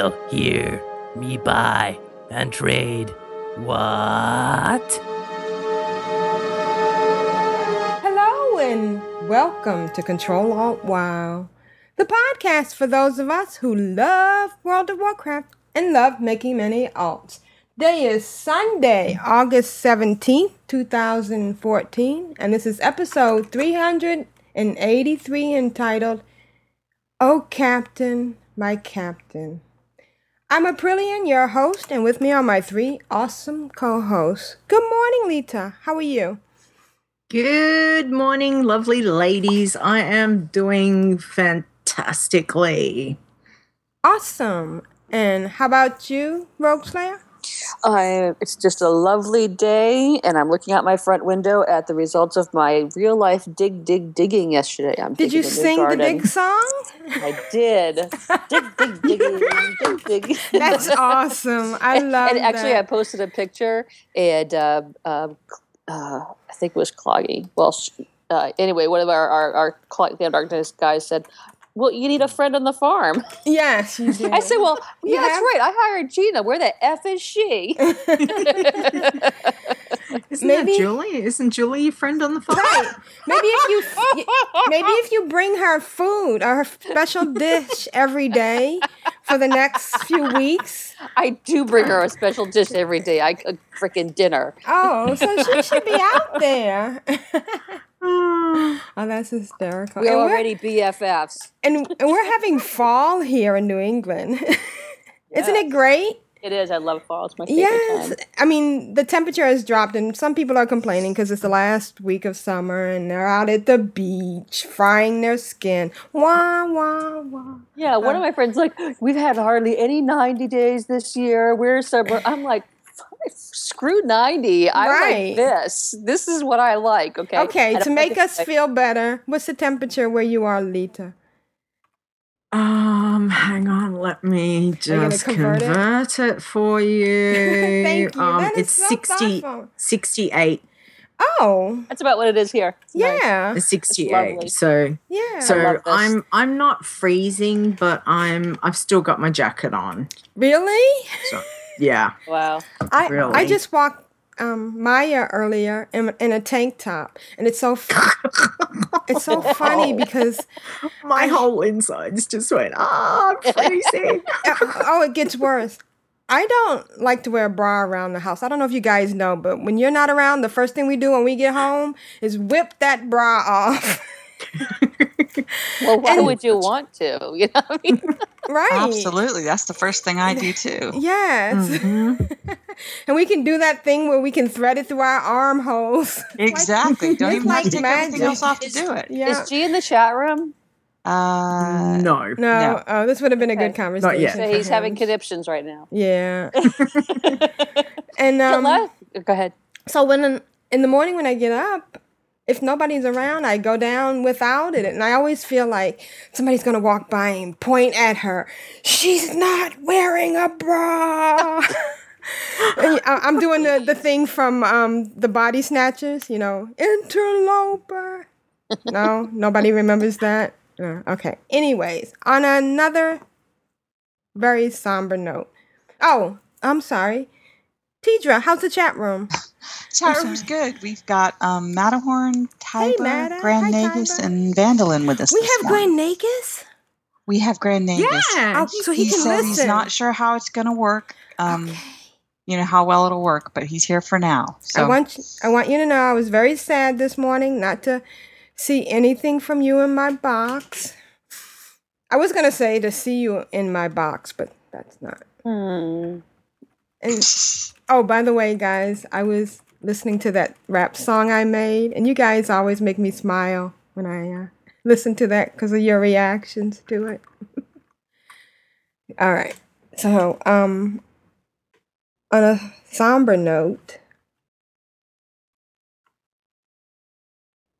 Sail here, me buy and trade. What? Hello and welcome to Control Alt WoW, the podcast for those of us who love World of Warcraft and love making many alts. Today is Sunday, August 17th, 2014, and this is episode 383 entitled Oh Captain, My Captain. I'm Aprillian, your host, and with me are my three awesome co hosts. Good morning, Leeta. How are you? Good morning, lovely ladies. I am doing fantastically. Awesome. And how about you, Rogueslayer? I, it's just a lovely day, and I'm looking out my front window at the results of my real life dig, dig, digging yesterday. I'm Did you digging a new sing the garden. dig song? I did. dig, dig, digging, dig, dig. That's awesome. I love and actually, I posted a picture, and uh, uh, uh, I think it was Cloggy. Well, uh, anyway, one of our our, our Clan of Darkness guys said, "Well, you need a friend on the farm." yes, you did. I said, "Well, You yeah, that's right. I hired Gina. Where the f is she?" Isn't Maybe- that Julie? Isn't Julie your friend on the farm? Right. Maybe if you maybe if you bring her food or her special dish every day for the next few weeks. I do bring her a special dish every day. I cook freaking dinner. Oh, so she should be out there. Ah, oh, that's hysterical. We're And we're- already BFFs. and, and we're having fall here in New England. Isn't it great? It is. I love fall. It's my favorite Yes. time. I mean, the temperature has dropped, and some people are complaining because it's the last week of summer and they're out at the beach frying their skin. Wah, wah, wah. Yeah, one of uh, my friends like, we've had hardly any 90 days this year. We're summer. I'm like, screw 90. I Right. like this. This is what I like. Okay. Okay, And to I'm make like, us feel better, what's the temperature where you are, Leeta? Um, hang on, let me just convert convert, it? it? for you. Thank you. Um, That is it's so 60, thoughtful. 68. Oh, That's about what it is here. It's nice. yeah, It's 68. So yeah. so. I'm I'm not freezing, but I'm I've still got my jacket on. really? So yeah. Wow. I I just walked um, Maya earlier in, in a tank top, and it's so f- it's so funny because My whole insides just went, ah, I'm freezing. oh, it gets worse. I don't like to wear a bra around the house. I don't know if you guys know, but when you're not around, the first thing we do when we get home is whip that bra off. Well, why And- would you want to? You know what I mean? Right? Absolutely. That's the first thing I do too. Yes. Mhm. and we can do that thing where we can thread it through our armholes. Exactly. Don't it's even have like to take everything else off to do it. Yeah. Is G in the chat room? Uh, no. No, No. oh, this would have been a good Okay. conversation. yet. So he's having him. conniptions right now. Yeah. and um, Go ahead. so when in the morning when I get up, if nobody's around, I go down without it, and I always feel like somebody's gonna walk by and point at her. She's not wearing a bra. I- I'm doing the, the thing from um, the Body Snatchers, you know, interloper. No, nobody remembers that. Uh, okay. Anyways, on another very somber note. Oh, I'm sorry. Tedrah, how's the chat room? Chat I'm room's good. We've got um, Matahorn, Hey, Tiber, Matta. Grand Hi, Nagus, Tiber. and Vandalin with us. We this have morning. Grand Nagus? We have Grand Nagus. Yeah. Oh, so he, he can said listen. he's not sure how it's going to work. Um, Okay. You know how well it'll work, but he's here for now. So I want you, I want you to know I was very sad this morning not to see anything from you in my box. I was gonna say to see you in my box, but that's not. Hmm. And oh, by the way, guys, I was listening to that rap song I made, and you guys always make me smile when I uh, listen to that because of your reactions to it. All right. So, um, on a somber note,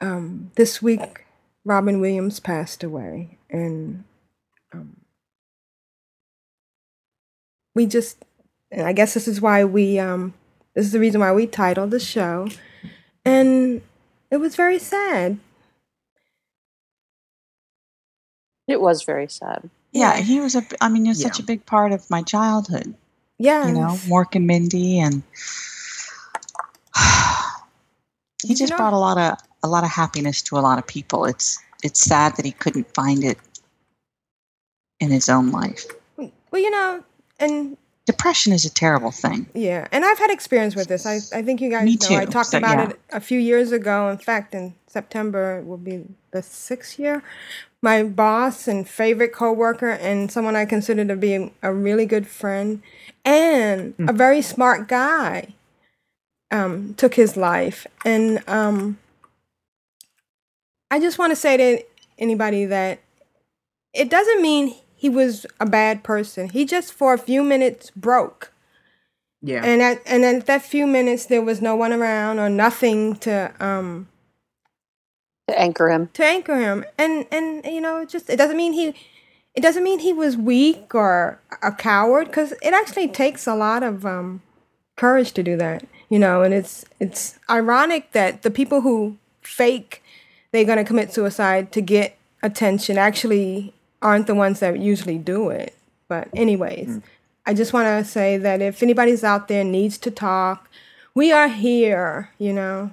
um, this week Robin Williams passed away, and um, we just, and I guess this is why we, um, this is the reason why we titled the show, and it was very sad. It was very sad. Yeah, he was a. I mean, he was such a big part of my childhood. Yeah, You know, Mork and Mindy, and he You just know- brought a lot of a lot of happiness to a lot of people. It's it's sad that he couldn't find it in his own life. well, you know, and Depression is a terrible thing. Yeah, and I've had experience with this. I, I think you guys Me know. I talked so, about yeah. it a few years ago. In fact, in September will be the sixth year. My boss and favorite coworker, and someone I consider to be a really good friend, and Hmm. a very smart guy, um, took his life. And um, I just want to say to anybody that it doesn't mean he was a bad person. He just for a few minutes broke. Yeah. And at and at that few minutes there was no one around or nothing to um To anchor him. to anchor him. And and you know, just it doesn't mean he it doesn't mean he was weak or a coward cuz it actually takes a lot of um courage to do that, you know, and it's it's ironic that the people who fake they're going to commit suicide to get attention actually aren't the ones that usually do it. But anyways, I just want to say that if anybody's out there needs to talk, we are here, you know.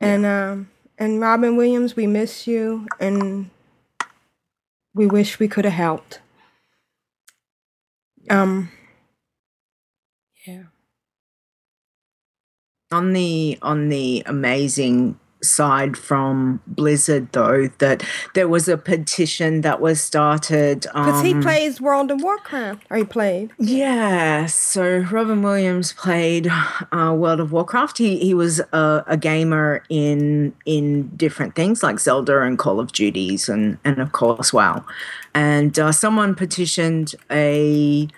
And um and Robin Williams, we miss you and we wish we could have helped. Um yeah. on the on the amazing side from Blizzard though that there was a petition that was started he um, plays World of Warcraft. Or he played. Yeah, so Robin Williams played uh, World of Warcraft. He he was a, a gamer in in different things like Zelda and Call of Duties and and of course WoW. And uh, someone petitioned a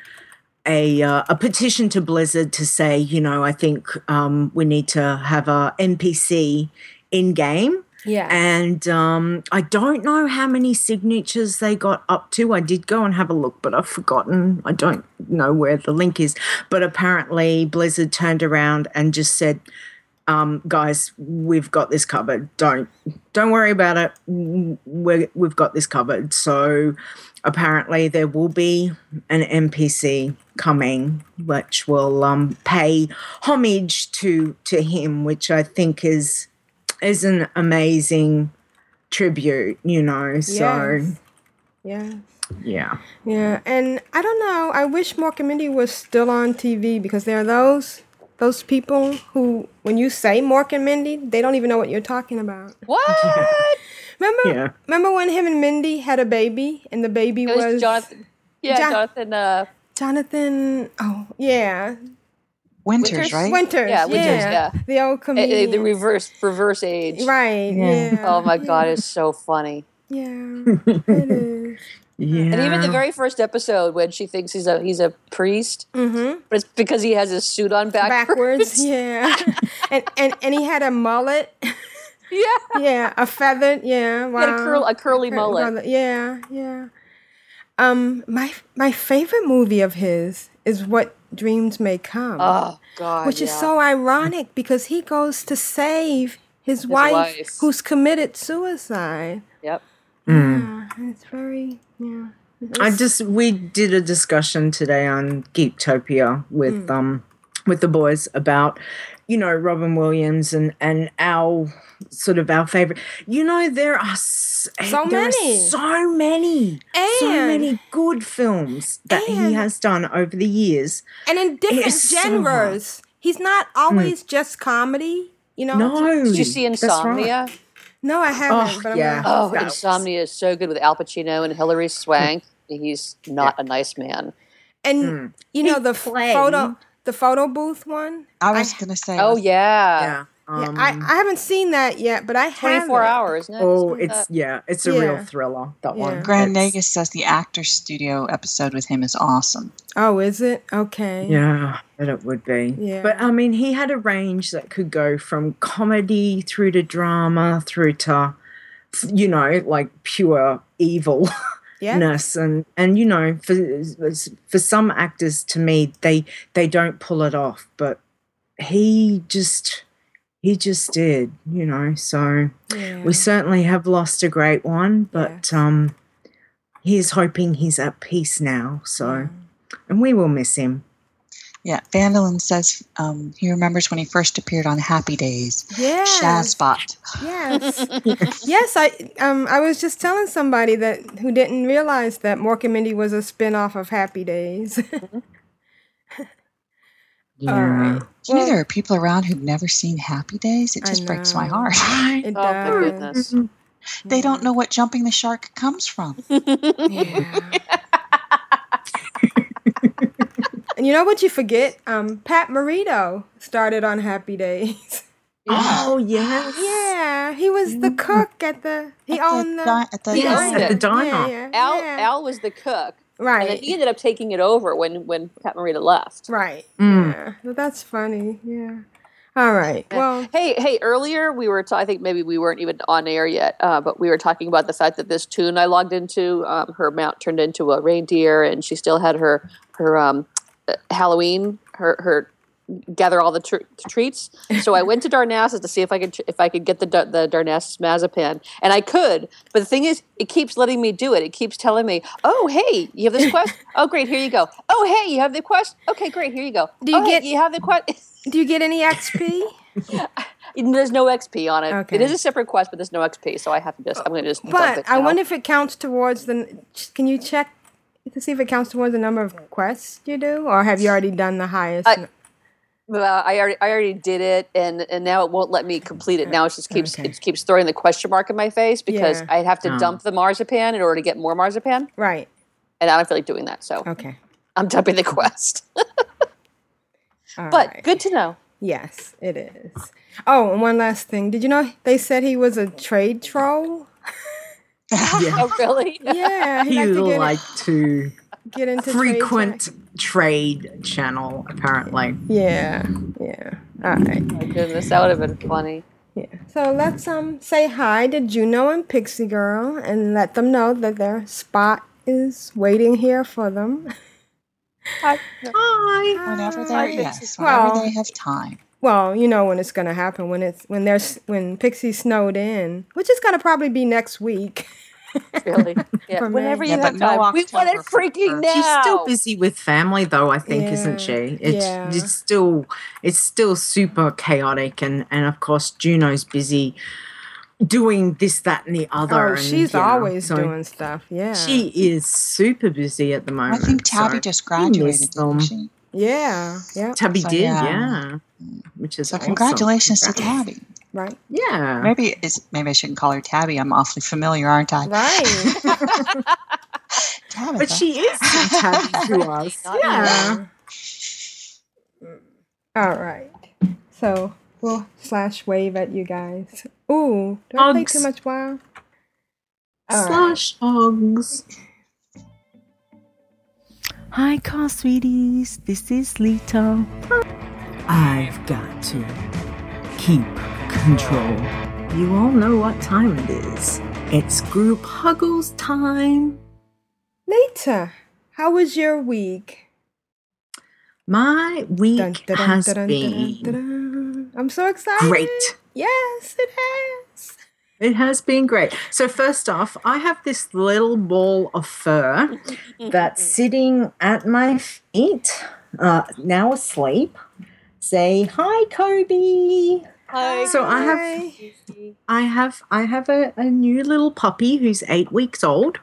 a uh, a petition to Blizzard to say, you know, I think um, we need to have a NPC in game. Yeah. And um, I don't know how many signatures they got up to. I did go and have a look, but I've forgotten. I don't know where the link is. But apparently, Blizzard turned around and just said, um, "Guys, we've got this covered. Don't don't worry about it. We're, we've got this covered." So apparently, there will be an NPC coming, which will um, pay homage to to him, which I think is is an amazing tribute, you know. So Yes. Yeah. yeah. Yeah, and I don't know. I wish Mork and Mindy was still on TV because there are those those people who, when you say Mork and Mindy, they don't even know what you're talking about. What? Remember? Yeah. Remember when him and Mindy had a baby, and the baby It was, was, Jonathan. Yeah, Jon- Jonathan. Uh, Jonathan. Oh, yeah, Winters, Winters? right? Winters. Yeah, Winters, yeah. the old eh, eh, comedian. the reverse reverse age. right. Yeah. Yeah. Oh my god, it's so funny. Yeah. it is. Yeah. And even the very first episode when she thinks he's a he's a priest, Mm-hmm. but it's because he has his suit on backwards. Backwards. Yeah. and and and he had a mullet. yeah. yeah, a feathered. Yeah. Wow. He had a curl a curly Cur- mullet. brother- Yeah, yeah. Um, my my favorite movie of his is What Dreams May Come, Oh god. which is so ironic because he goes to save his, wife, wife. who's committed suicide. Yep. Mm. Yeah, it's very yeah. I just we did a discussion today on Geektopia with Hmm. um with the boys about you know Robin Williams and and our sort of our favorite. You know there are s- So there are many. so many, so many good films that he has done over the years. and in different is so genres. He's not always just comedy. You know. No, Did you see that's right. Insomnia? No, I haven't. Oh, but I'm yeah. Oh, That was- Insomnia is so good with Al Pacino and Hilary Swank. He's not a nice man. And Hmm. you know He the played- photo, the photo booth one. I was I- gonna say. Oh yeah. Yeah, Um, yeah, I, I haven't seen that yet, but I have. 24 hours, isn't oh, it's that. yeah, it's a real thriller. That Yeah. one. Grand It's- Nagus says the actor studio episode with him is awesome. Oh, is it? Okay. Yeah, that it would be. Yeah. But I mean, he had a range that could go from comedy through to drama through to, you know, like pure evil. Yeah. and and you know for for some actors to me they they don't pull it off but he just he just did you know so Yeah. we certainly have lost a great one but um he's hoping he's at peace now so. And we will miss him Yeah, Vandalin says um, he remembers when he first appeared on Happy Days. Yes. Shazbot. Yes. yes, I um I was just telling somebody that who didn't realize that Mork and Mindy was a spin-off of Happy Days. All right. Do you know there are people around who've never seen Happy Days? It just breaks my heart. It Oh, my does. goodness. they don't know what jumping the shark comes from. Yeah. And you know what you forget? Um, Pat Morita started on Happy Days. oh yes yeah, he was the cook at the. He At owned the. di- at the yes at the diner Yeah, yeah, Al, yeah. Al was the cook. Right. And then right. he ended up taking it over when, when Pat Morita left. Right. Mm. Yeah. Well, that's funny. Yeah. All right. Well, Hey, hey! Earlier we were, ta- I think maybe we weren't even on air yet, uh, but we were talking about the fact that this tune I logged into, um, her mount turned into a reindeer, and she still had her her um, Halloween, her her gather all the tr- treats. So I went to Darnassus to see if I could if I could get the the Darnassus Marzipan, and I could. But the thing is, it keeps letting me do it. It keeps telling me, "Oh, hey, you have this quest. Oh, great, here you go. Oh, hey, you have the quest. Okay, great, here you go. Do you oh, hey, get- you have the quest." do you get any XP? There's no XP on it. It Okay. is a separate quest, but there's no XP, so I have to just. I'm going to just. But I wonder if it counts towards the. Can you check to see if it counts towards the number of quests you do, or have you already done the highest? I- Well, I already, I already did it, and and now it won't let me complete it. Now it just keeps Okay. it keeps throwing the question mark in my face because Yeah. I have to Oh. dump the marzipan in order to get more marzipan, right. and I don't feel like doing that. So Okay. I'm dumping the quest. But right. good to know. Yes, it is. Oh, and one last thing. Did you know they said he was a trade troll? Yeah Oh, really? Yeah, he he liked to get, like to get into frequent check- trade channel apparently Yeah, yeah. All right. My goodness, that would have been funny. Yeah. So let's um say hi to Juno and Pixie Girl and let them know that their spot is waiting here for them. hi Whenever they're yes, whenever Well, they have time. Well, you know when it's gonna happen when it's when there's when Pixie snowed in, which is gonna probably be next week. Really? Yeah. Whenever Yeah, you but have no time. We want it October for freaking now. She's still busy with family, though. I think, isn't she? Yeah, It's yeah. it's still it's still super chaotic, and and of course Juno's busy doing this, that, and the other. oh, and, she's you know, always so doing stuff. Yeah. She is super busy at the moment. I think Tabby so just graduated, them. didn't she? Yeah. Yeah. Tabby So, did, yeah. yeah. Mm-hmm. Which is So awesome. congratulations to Tabby. Right. Yeah. Maybe is maybe I shouldn't call her Tabby. I'm awfully familiar, aren't I? Right. Tabitha. But she is Tabby to us. Not Yeah. Mm. All right. So we'll slash wave at you guys. Ooh, do I play too much WoW? All right. Slash hugs. Hi, car sweeties. This is Leeta. I've got to keep control. You all know what time it is. It's group huggles time. Later. How was your week? My week Dun, dun, dun, has dun, dun, been dun, dun. I'm so excited. great. Yes, it has. It has been great. So, first off, I have this little ball of fur that's sitting at my feet, uh, now asleep. Say hi, Kobe. Hi. So I have I have I have a, a new little puppy who's eight weeks old.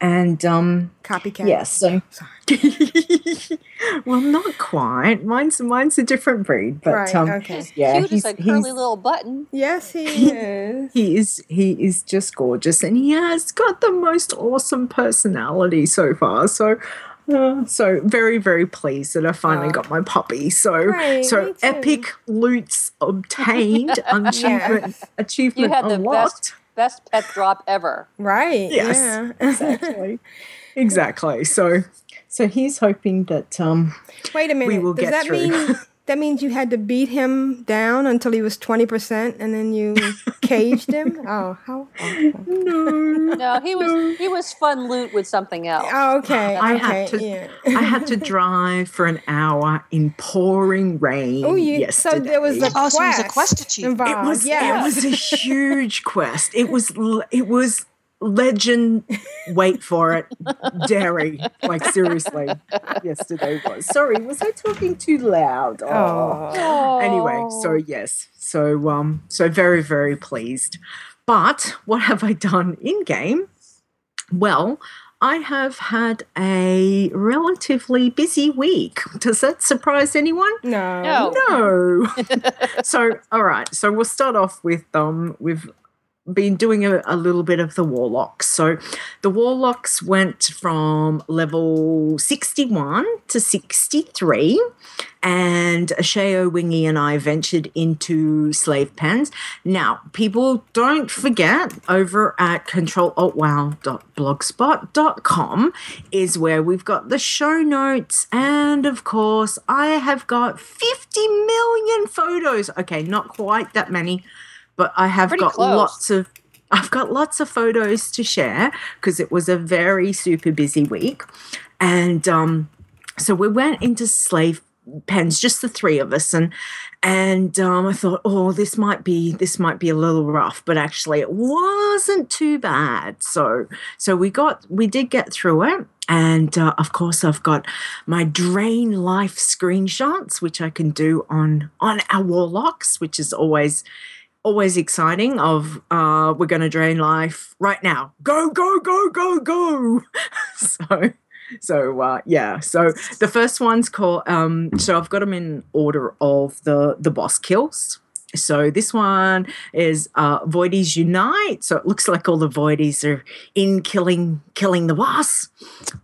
And um Copycat. yes, so Sorry. well not quite. Mine's mine's a different breed, but Right, um okay. yeah, Cute as a curly little button. Yes, he is. he is he is just gorgeous and he has got the most awesome personality so far so Uh, so very very pleased that I finally got my puppy. So Right, me so epic loots obtained, achievement achievement You had the unlocked. best best pet drop ever. Right. Yes, Yeah. exactly. exactly. So so he's hoping that um Wait a minute. will Does get that through. mean that means you had to beat him down until he was twenty percent, and then you caged him? Oh, how awful. No, he was he was fun loot with something else. Oh, okay. I okay. had to yeah. I had to drive for an hour in pouring rain. Oh, you. yesterday. So there was a Oh, so it was a quest, quest achievement. It was yeah. it was a huge quest. It was it was legend. Wait for it, dairy. Like seriously, yesterday was. Sorry, was I talking too loud? Oh. Anyway, so yes, so um, so very very pleased. But what have I done in game? Well. I have had a relatively busy week. Does that surprise anyone? No. No. No. so, all right. So we'll start off with um, we've been doing a, a little bit of the warlocks. So the warlocks went from level 61 to 63 and Sheo Wingy and I ventured into slave pens. Now, people don't forget over at controlaltwow.blogspot.com is where we've got the show notes and of course I have got 50 million photos. Okay, not quite that many, but I have Pretty got close. lots of I've got lots of photos to share because it was a very super busy week. And um, so we went into slave pens, just the three of us, and and um, I thought, oh, this might be this might be a little rough, but actually it wasn't too bad. So so we got we did get through it. And uh, of course, I've got my drain life screenshots, which I can do on on our warlocks, which is always always exciting of uh we're going to drain life right now. Go go go go go! So so uh yeah. So the first one's called um so i've got them in order of the the boss kills so this one is uh voidies unite so it looks like all the voidies are in killing killing the boss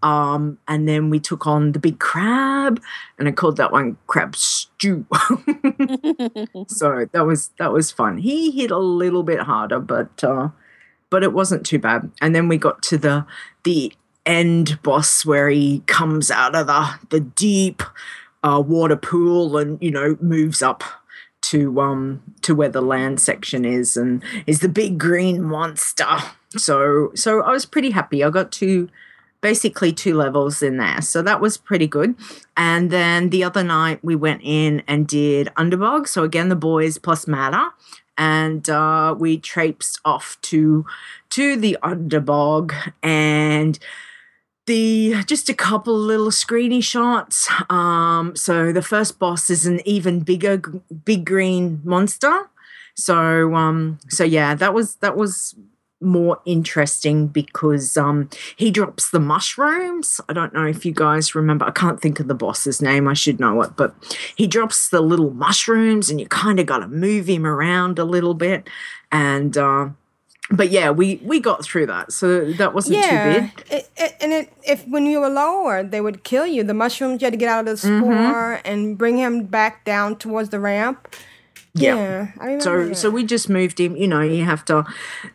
um and then we took on the big crab and i called that one crab stew so that was that was fun. He hit a little bit harder, but uh, but it wasn't too bad. And then we got to the the end boss where he comes out of the the deep uh, water pool and you know moves up to um to where the land section is and is the big green monster. So so I was pretty happy. I got to basically two levels in there. So that was pretty good. And then the other night we went in and did Underbog. So again, the boys plus Mata. And uh, we traipsed off to to the Underbog and the just a couple little screeny shots. Um, so the first boss is an even bigger big green monster. So um, so yeah, that was that was more interesting because um, he drops the mushrooms. I don't know if you guys remember. I can't think of the boss's name. I should know it, but he drops the little mushrooms, and you kind of got to move him around a little bit. And uh, but yeah, we we got through that, so that wasn't too Yeah, bad. it, it, and it, if when you were lower, they would kill you. The mushrooms, you had to get out of the Mm-hmm. spore and bring him back down towards the ramp. Yeah. Yeah, So that. so we just moved him. You know, you have to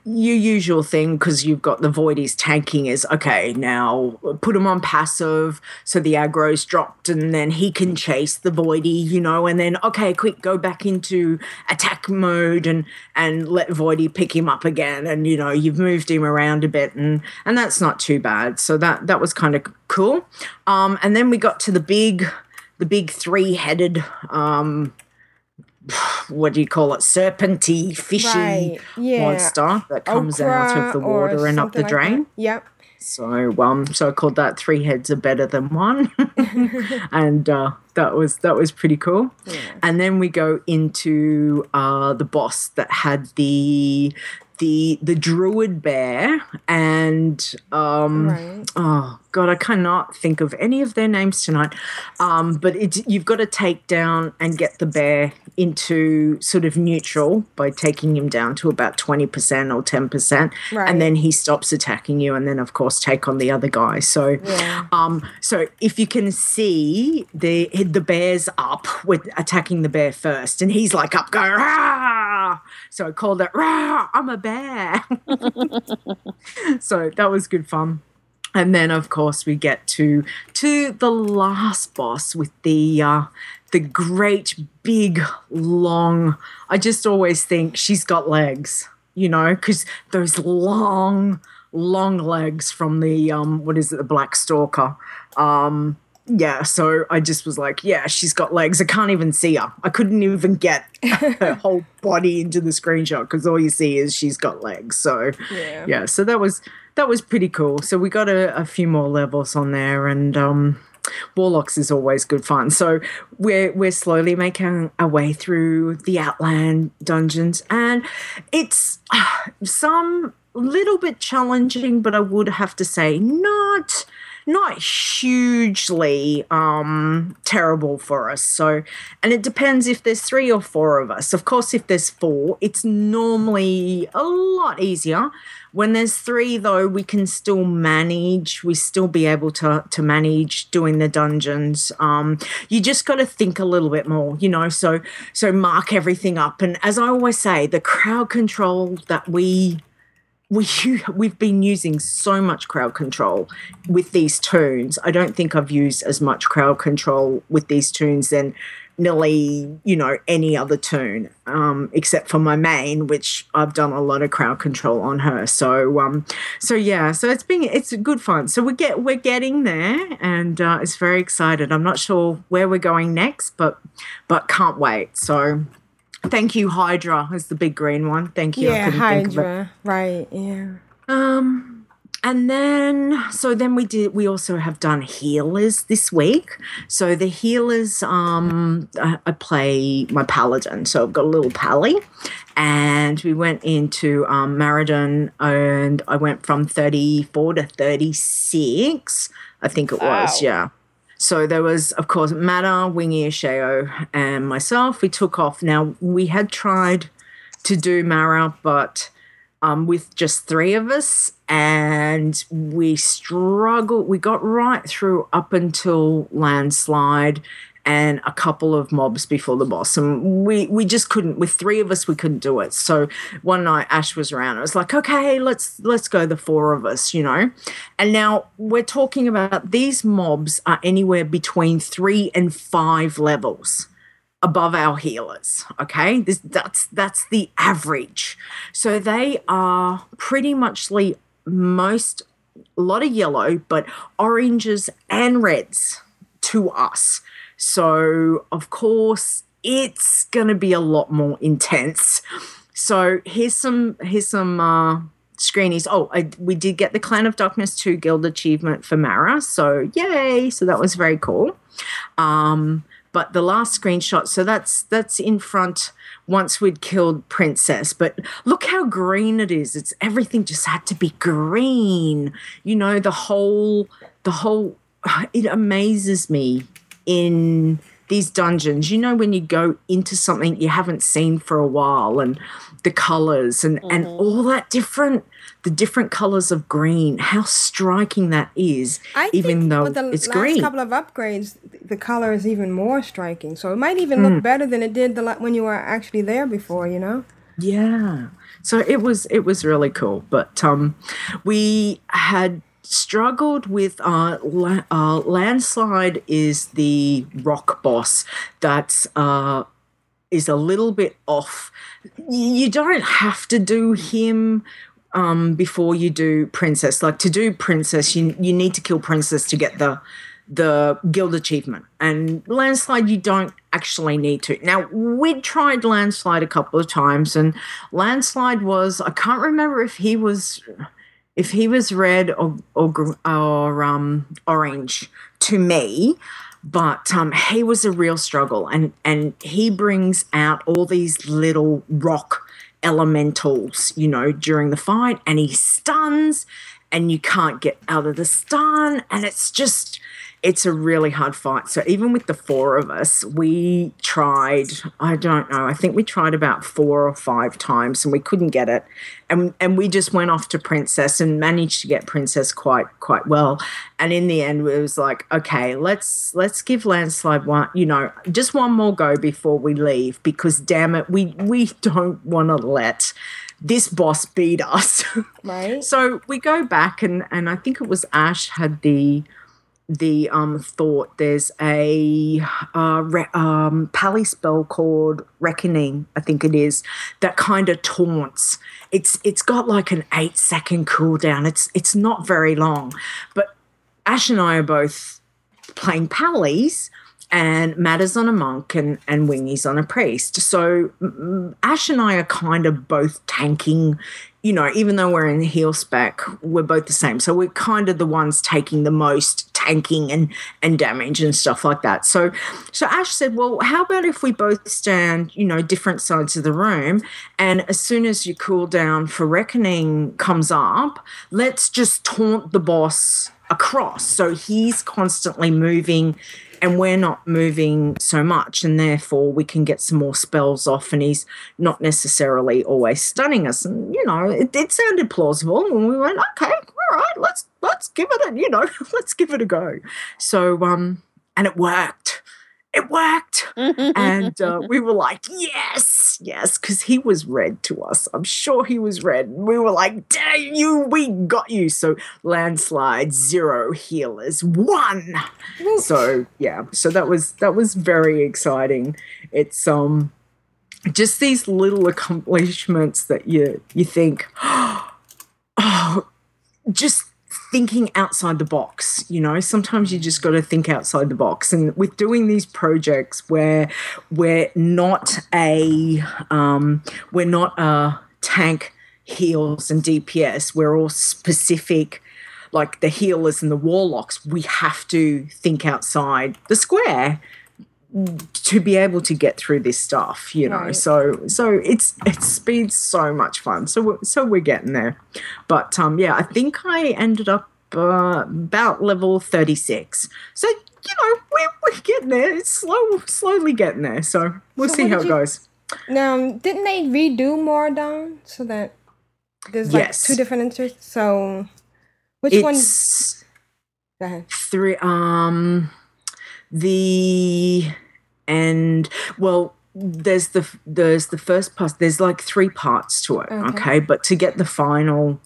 your usual thing because you've got the voidies tanking is okay. Now put him on passive so the aggro's dropped, and then he can chase the voidie. You know, and then okay, quick, go back into attack mode and and let voidy pick him up again. And you know, you've moved him around a bit, and and that's not too bad. So that that was kind of cool. Um, and then we got to the big the big three headed um what do you call it serpenty fishy Right, yeah. monster that comes out of the water and up the something like drain Yep. so um so i called that three heads are better than one and uh that was that was pretty cool and then we go into uh the boss that had the the the druid bear and um Right. oh god i cannot think of any of their names tonight um but it's you've got to take down and get the bear into sort of neutral by taking him down to about 20% or 10% Right. and then he stops attacking you and then of course take on the other guy so Yeah. um so if you can see the the bear's up with attacking the bear first and he's like up going Rah! so i called it Rah! i'm a bear so that was good fun and then of course we get to to the last boss with the uh the great big long i just always think she's got legs you know because those long long legs from the um what is it the black stalker. Um yeah so i just was like yeah she's got legs. I can't even see her. I couldn't even get her whole body into the screenshot because all you see is she's got legs. So Yeah. yeah so that was that was pretty cool. So we got a, a few more levels on there and um warlocks is always good fun. So we're we're slowly making our way through the outland dungeons and it's uh, some little bit challenging but i would have to say not not hugely um terrible for us. So and it depends if there's three or four of us. Of course if there's four it's normally a lot easier when there's three though we can still manage. We still be able to to manage doing the dungeons. Um you just got to think a little bit more you know so so mark everything up. And as i always say the crowd control that we we we've been using so much crowd control with these tunes. I don't think I've used as much crowd control with these tunes than nearly you know any other tune, um, except for my main, which I've done a lot of crowd control on her. So um, so yeah, so it's been it's a good fun. So we get we're getting there, and uh, it's very excited. I'm not sure where we're going next, but but can't wait. So. Thank you, Hydra, is the big green one. Thank you. Yeah, couldn't think of it. Hydra. Right. Yeah. Um, and then so then we did. We also have done healers this week. So the healers, um, I, I play my paladin. So I've got a little pally, and we went into um, Maraudon, and I went from thirty four to thirty six. I think it was. Yeah. So there was, of course, Mata, Wingy, Sheo, and myself. We took off. Now we had tried to do Mara, but um, with just three of us, and we struggled. We got right through up until landslide and a couple of mobs before the boss, and we we just couldn't. With three of us, we couldn't do it. So one night, Ash was around. I was like, okay, let's let's go the four of us, you know. And now we're talking about these mobs are anywhere between three and five levels above our healers okay? This that's that's the average. So they are pretty muchly most a lot of yellow but oranges and reds to us. So of course it's going to be a lot more intense. So here's some here's some uh screenies. Oh I, we did get the clan of darkness 2 guild achievement for mara so yay! So that was very cool. Um but the last screenshot so that's that's in front once we'd killed princess but look how green it is. It's everything just had to be green. You know the whole the whole it amazes me in these dungeons you know when you go into something you haven't seen for a while and the colors and and all that different the different colors of green how striking that is I even think though with the it's last green couple of upgrades, the color is even more striking. So it might even Mm. look better than it did the when you were actually there before. You know. Yeah. So it was it was really cool, but um, we had struggled with uh, la- uh landslide is the rock boss that's uh is a little bit off. You don't have to do him um before you do princess. Like to do princess, you you need to kill princess to get the the guild achievement and landslide you don't actually need to now we'd tried landslide a couple of times and landslide was i can't remember if he was if he was red or or, or um orange to me but um he was a real struggle. And and he brings out all these little rock elementals, you know, during the fight, and he stuns, and you can't get out of the stun, and it's just it's a really hard fight. So even with the four of us, we tried, I don't know, I think we tried about four or five times and we couldn't get it. And and we just went off to Princess and managed to get Princess quite quite well. And in the end it was like, okay, let's let's give Landslide one, you know, just one more go before we leave because damn it, we we don't want to let this boss beat us. Right. so we go back and and I think it was Ash had the the um, thought there's a uh, re- um, pally spell called Reckoning, I think it is, that kind of taunts. It's it's got like an eight second cooldown. It's it's not very long, but Ash and I are both playing pallies, and Matt is on a monk and and Wingy's on a priest. So Ash and I are kind of both tanking you know, even though we're in the heal spec, we're both the same. So we're kind of the ones taking the most tanking and and damage and stuff like that. So so Ash said, Well, how about if we both stand, you know, different sides of the room and as soon as your cooldown for reckoning comes up, let's just taunt the boss across. So he's constantly moving and we're not moving so much and therefore we can get some more spells off and he's not necessarily always stunning us and you know it, it sounded plausible and we went okay all right let's let's give it a you know let's give it a go. So um and it worked it worked. and uh, we were like, yes, yes, because he was red to us. I'm sure he was red. We were like, dang you, we got you. So landslide, zero healers, one. so yeah, so that was that was very exciting. It's um just these little accomplishments that you you think, oh, just thinking outside the box you know? Sometimes you just got to think outside the box. And with doing these projects where we're not a um, we're not a tank heals and dps we're all specific like the healers and the warlocks we have to think outside the square to be able to get through this stuff you know Right. so so it's it's been so much fun so we're, so we're getting there but um yeah i think i ended up uh, about level 36 so you know we're, we're getting there it's slow slowly getting there so we'll So see how it you- goes Now, didn't they redo Maraudon so that there's like Yes. two different interests? So, which one? it's Go ahead. three um the and well there's the there's the first part there's like three parts to it Okay. okay but to get the final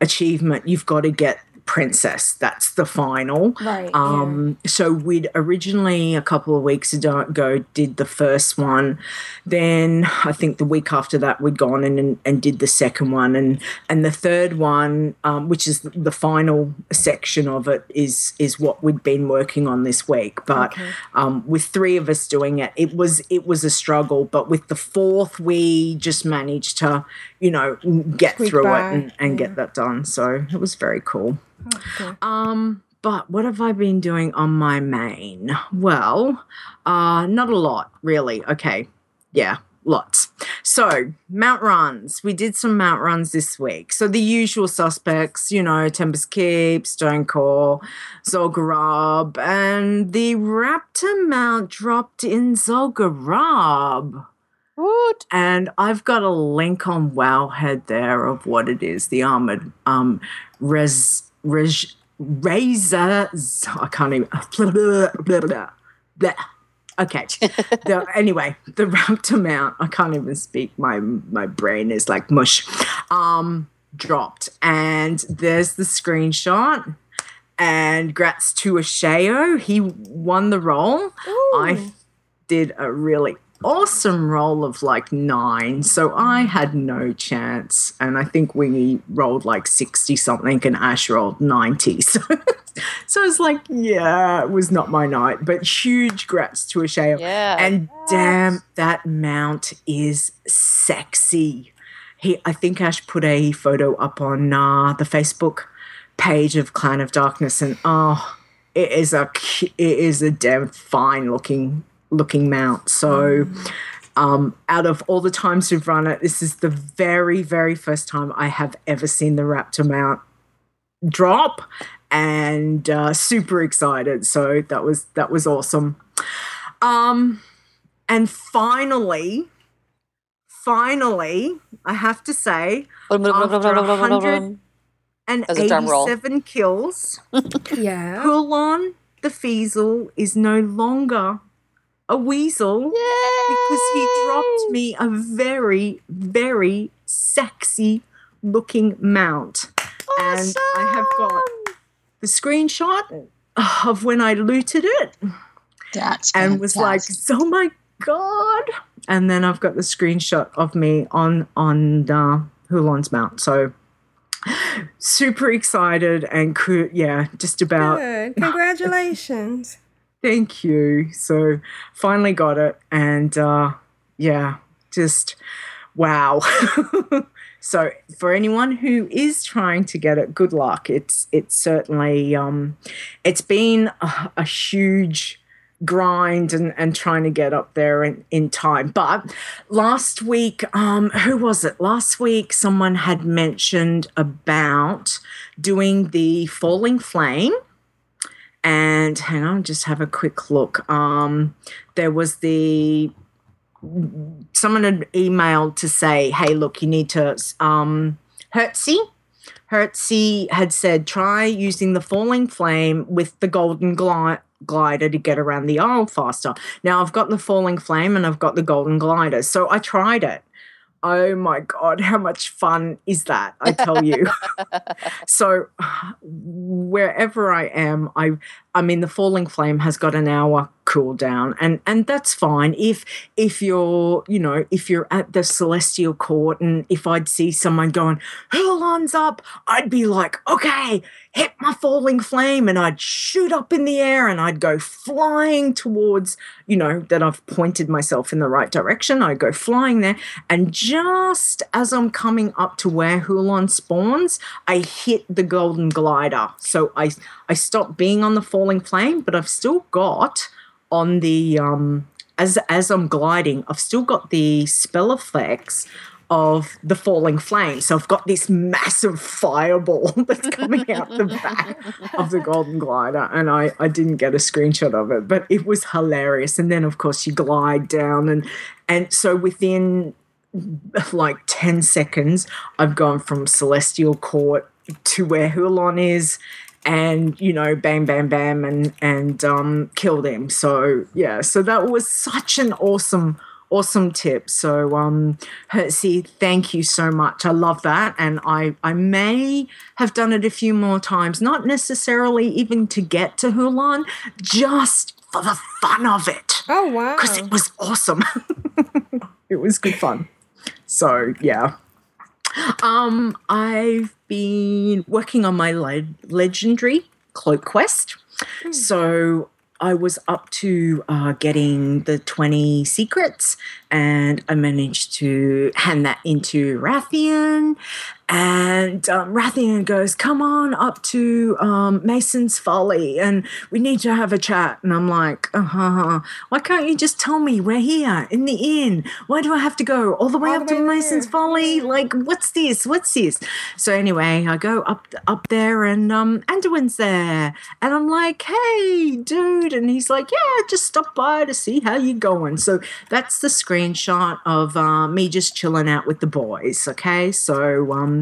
achievement you've got to get princess. That's the final. Right. um so we'd originally a couple of weeks ago did the first one. Then i think the week after that we'd gone in and, and did the second one. And and the third one um, which is the final section of it is is what we'd been working on this week. But um, with three of us doing it it was it was a struggle. But with the fourth we just managed to you know get Squeak through it and, and get that done. So it was very cool Okay. um, but what have I been doing on my main? Well, uh, not a lot, really. Okay. Yeah, lots. So, mount runs. We did some mount runs this week. So, the usual suspects, you know, Tempest Keep, Stonecore, Zul'Gurub, and the Raptor mount dropped in Zul'Gurub. Woot. And I've got a link on Wowhead there of what it is the armored um, res, razor. I can't even. Blah, blah, blah, blah, blah. Okay. the, anyway, the Raptor mount. I can't even speak. My my brain is like mush. Um, dropped, and there's the screenshot. And grats to Asheo. He won the role. I did a really awesome roll of like nine. So I had no chance. And I think we rolled like 60 something and Ash rolled 90. So, so it's like, yeah, it was not my night. But huge grats to Asheo. Yeah. And damn, that mount is sexy. He, I think Ash put a photo up on uh, the Facebook page of Clan of Darkness, and oh, it is a it is a damn fine looking looking mount. So, Um, out of all the times we've run it, this is the very, very first time I have ever seen the Raptor mount drop, and uh, super excited. So that was that was awesome. Um, and finally, finally, I have to say, after 187 kills, Yeah. Huolon the Feasel is no longer a weasel because he dropped me a very, very sexy looking mount. And I have got the screenshot of when I looted it That's and was like, fantastic. "Oh my god!" And then I've got the screenshot of me on on uh, Huolon's mount. So super excited and yeah, just about. Good. Congratulations. Thank you. So finally got it, and uh, yeah, just wow. so for anyone who is trying to get it, good luck. It's it's certainly um, it's been a, a huge grind and, and trying to get up there in, in time. But last week, um, who was it? Last week, someone had mentioned about doing the falling flame and hang on, just have a quick look. Um, there was the someone had emailed to say, "Hey, look, you need to." Um, Hertzie." Hertzy had said, "Try using the falling flame with the golden gli- glider to get around the isle faster." Now I've got the falling flame and I've got the golden glider, so I tried it. Oh my god, how much fun is that? I tell you. so wherever I am, I I mean the falling flame has got an hour cooldown and and that's fine. If if you're you know if you're at the celestial court and if I'd see someone going Huolon's up? I'd be like okay hit my falling flame and I'd shoot up in the air and I'd go flying towards you know that I've pointed myself in the right direction. I'd go flying there. And just as I'm coming up to where Huolon spawns I hit the golden glider. So I I stopped being on the falling flame but I've still got on the um as as I'm gliding, I've still got the spell effects of the falling flame. So I've got this massive fireball that's coming out the back of the golden glider. And I, I didn't get a screenshot of it, but it was hilarious. And then of course you glide down and and so within like 10 seconds, I've gone from Celestial Court to where Huolon is and you know bam bam bam and and um killed him so yeah so that was such an awesome awesome tip. So um Hertzy, thank you so much. I love that and i i may have done it a few more times not necessarily even to get to Huolon just for the fun of it. Oh wow. because it was awesome. It was good fun. So yeah. Um i've been working on my le- legendary cloak quest. So i was up to uh, getting the 20 secrets and i managed to hand that into Wrathion and um, Wrathion goes, "Come on up to um, Mason's Folly, and we need to have a chat." And I'm like, "Uh huh. Why can't you just tell me we're here in the inn? Why do I have to go all the way All up the to way Mason's there. Folly? Like, what's this? What's this?" So anyway, I go up up there, and um, Anduin's there, and I'm like, "Hey, dude," and he's like, "Yeah, just stop by to see how you're going." So that's the screenshot of uh, me just chilling out with the boys. Okay, so um,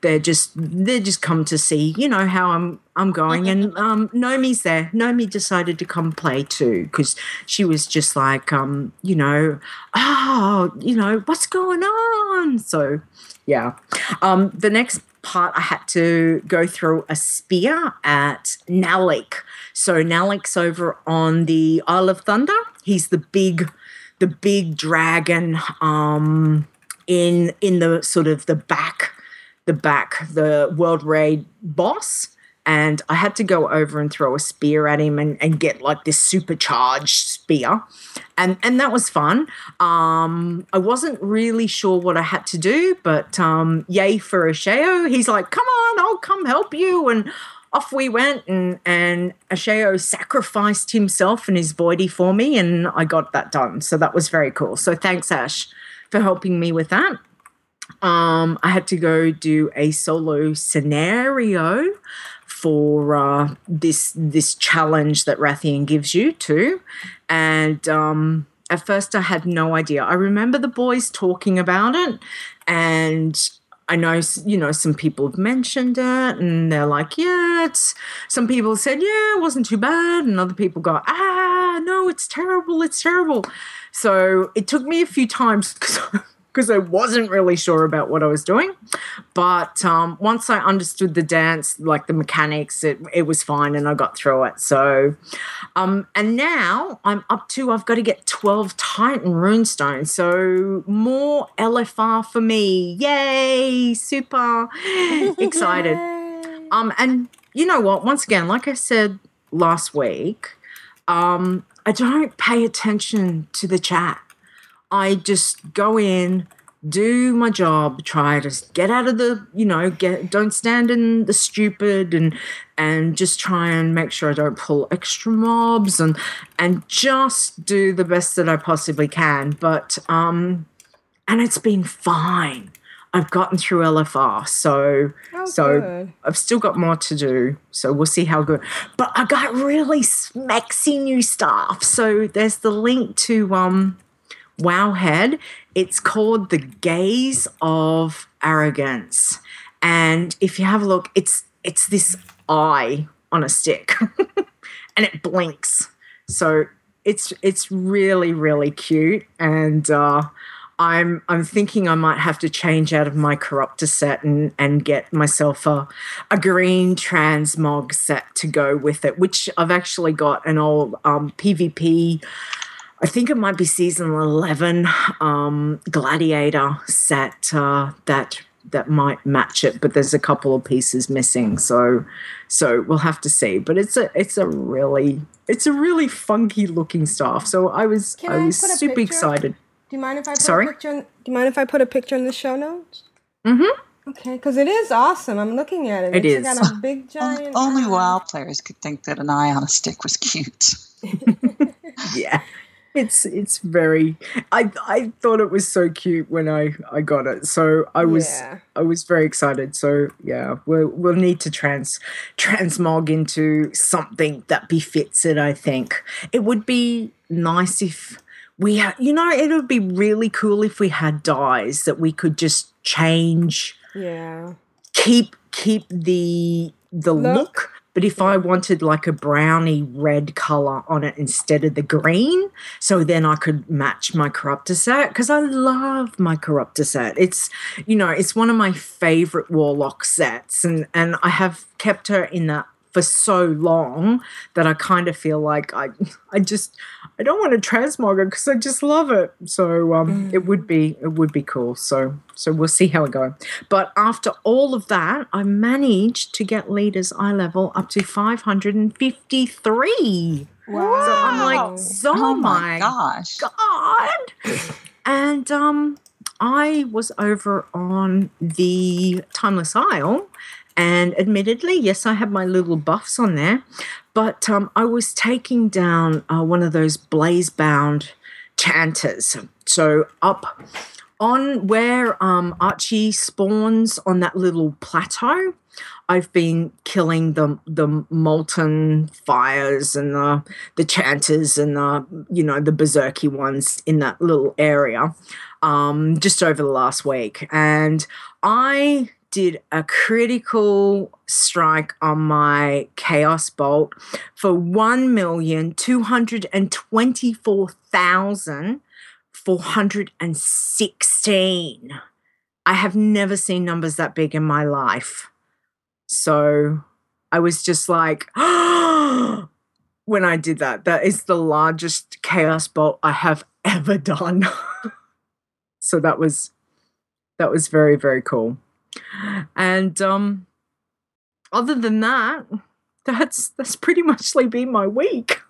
they're just they just come to see you know how I'm I'm going. And um Nomi's there. Nomi decided to come play too because she was just like um you know oh you know what's going on? So yeah. Um the next part I had to go through a spear at Nalak so Nalak's over on the Isle of Thunder. He's the big the big dragon um in in the sort of the back the back the world raid boss and i had to go over and throw a spear at him and, and get like this supercharged spear and and that was fun um i wasn't really sure what i had to do but um yay for Asheo. he's like come on i'll come help you and off we went, and and Asheo sacrificed himself and his voidy for me, and I got that done. So that was very cool. So thanks, Ash, for helping me with that. Um, I had to go do a solo scenario for uh, this this challenge that Wrathion gives you too, and um, at first I had no idea. I remember the boys talking about it, and I know you know some people have mentioned it, and they're like, yeah, it's. Some people said, yeah, it wasn't too bad, and other people go, ah, no, it's terrible, it's terrible. So it took me a few times because because I wasn't really sure about what I was doing. But um, once I understood the dance, like the mechanics, it, it was fine and I got through it. So, um, and now I'm up to, I've got to get 12 Titan runestones. So more LFR for me. Yay! Super excited. um, and you know what? Once again, like I said last week, um, I don't pay attention to the chat. I just go in, do my job, try to get out of the, you know, get don't stand in the stupid and and just try and make sure I don't pull extra mobs and and just do the best that I possibly can. But um and it's been fine. I've gotten through LFR, so Oh, so good. I've still got more to do. So we'll see how good. But I got really smexy new stuff. So there's the link to um Wowhead. It's called The Gaze of Arrogance. And if you have a look, it's it's this eye on a stick and it blinks. So it's it's really, really cute. And uh I'm I'm thinking I might have to change out of my corruptor set and and get myself a a green transmog set to go with it, which I've actually got an old um, PvP. I think it might be season eleven um, gladiator set uh, that that might match it, but there's a couple of pieces missing. So so we'll have to see. But it's a it's a really it's a really funky looking stuff. So I was Can I I was put a super picture? excited. Do you mind if I put Sorry? a picture? In, do you mind if I put a picture in the show notes? Mm-hmm. Okay, because it is awesome. I'm looking at it. It It's is. got a big giant. Only eye. WoW players could think that an eye on a stick was cute. yeah it's it's very i i thought it was so cute when i i got it so i was Yeah. i was very excited so yeah we'll we'll need to trans transmog into something that befits it i think it would be nice if we had you know it would be really cool if we had dyes that we could just change Yeah. keep keep the the Look. look. But if I wanted like a browny red color on it instead of the green, so then I could match my corruptor set because I love my corruptor set. It's you know it's one of my favorite warlock sets, and and I have kept her in that for so long that I kind of feel like I I just I don't want to transmog it because I just love it. So um, it would be it would be cool. So so we'll see how it goes. But after all of that, I managed to get leaders eye level up to 553. Wow. So I'm like, so oh my my gosh. God. And um, I was over on the Timeless Isle, and admittedly, yes, I had my little buffs on there, but um, I was taking down uh, one of those blaze bound chanters. So up on where um, Archie spawns on that little plateau, I've been killing the the molten fires and the the chanters and the you know the berserky ones in that little area um, just over the last week, and I did a critical strike on my chaos bolt for one million two hundred and twenty four thousand four hundred and sixteen. I have never seen numbers that big in my life. So I was just like, when I did that, that is the largest chaos bolt I have ever done. so that was that was very very cool. And um other than that, that's that's pretty muchly been my week.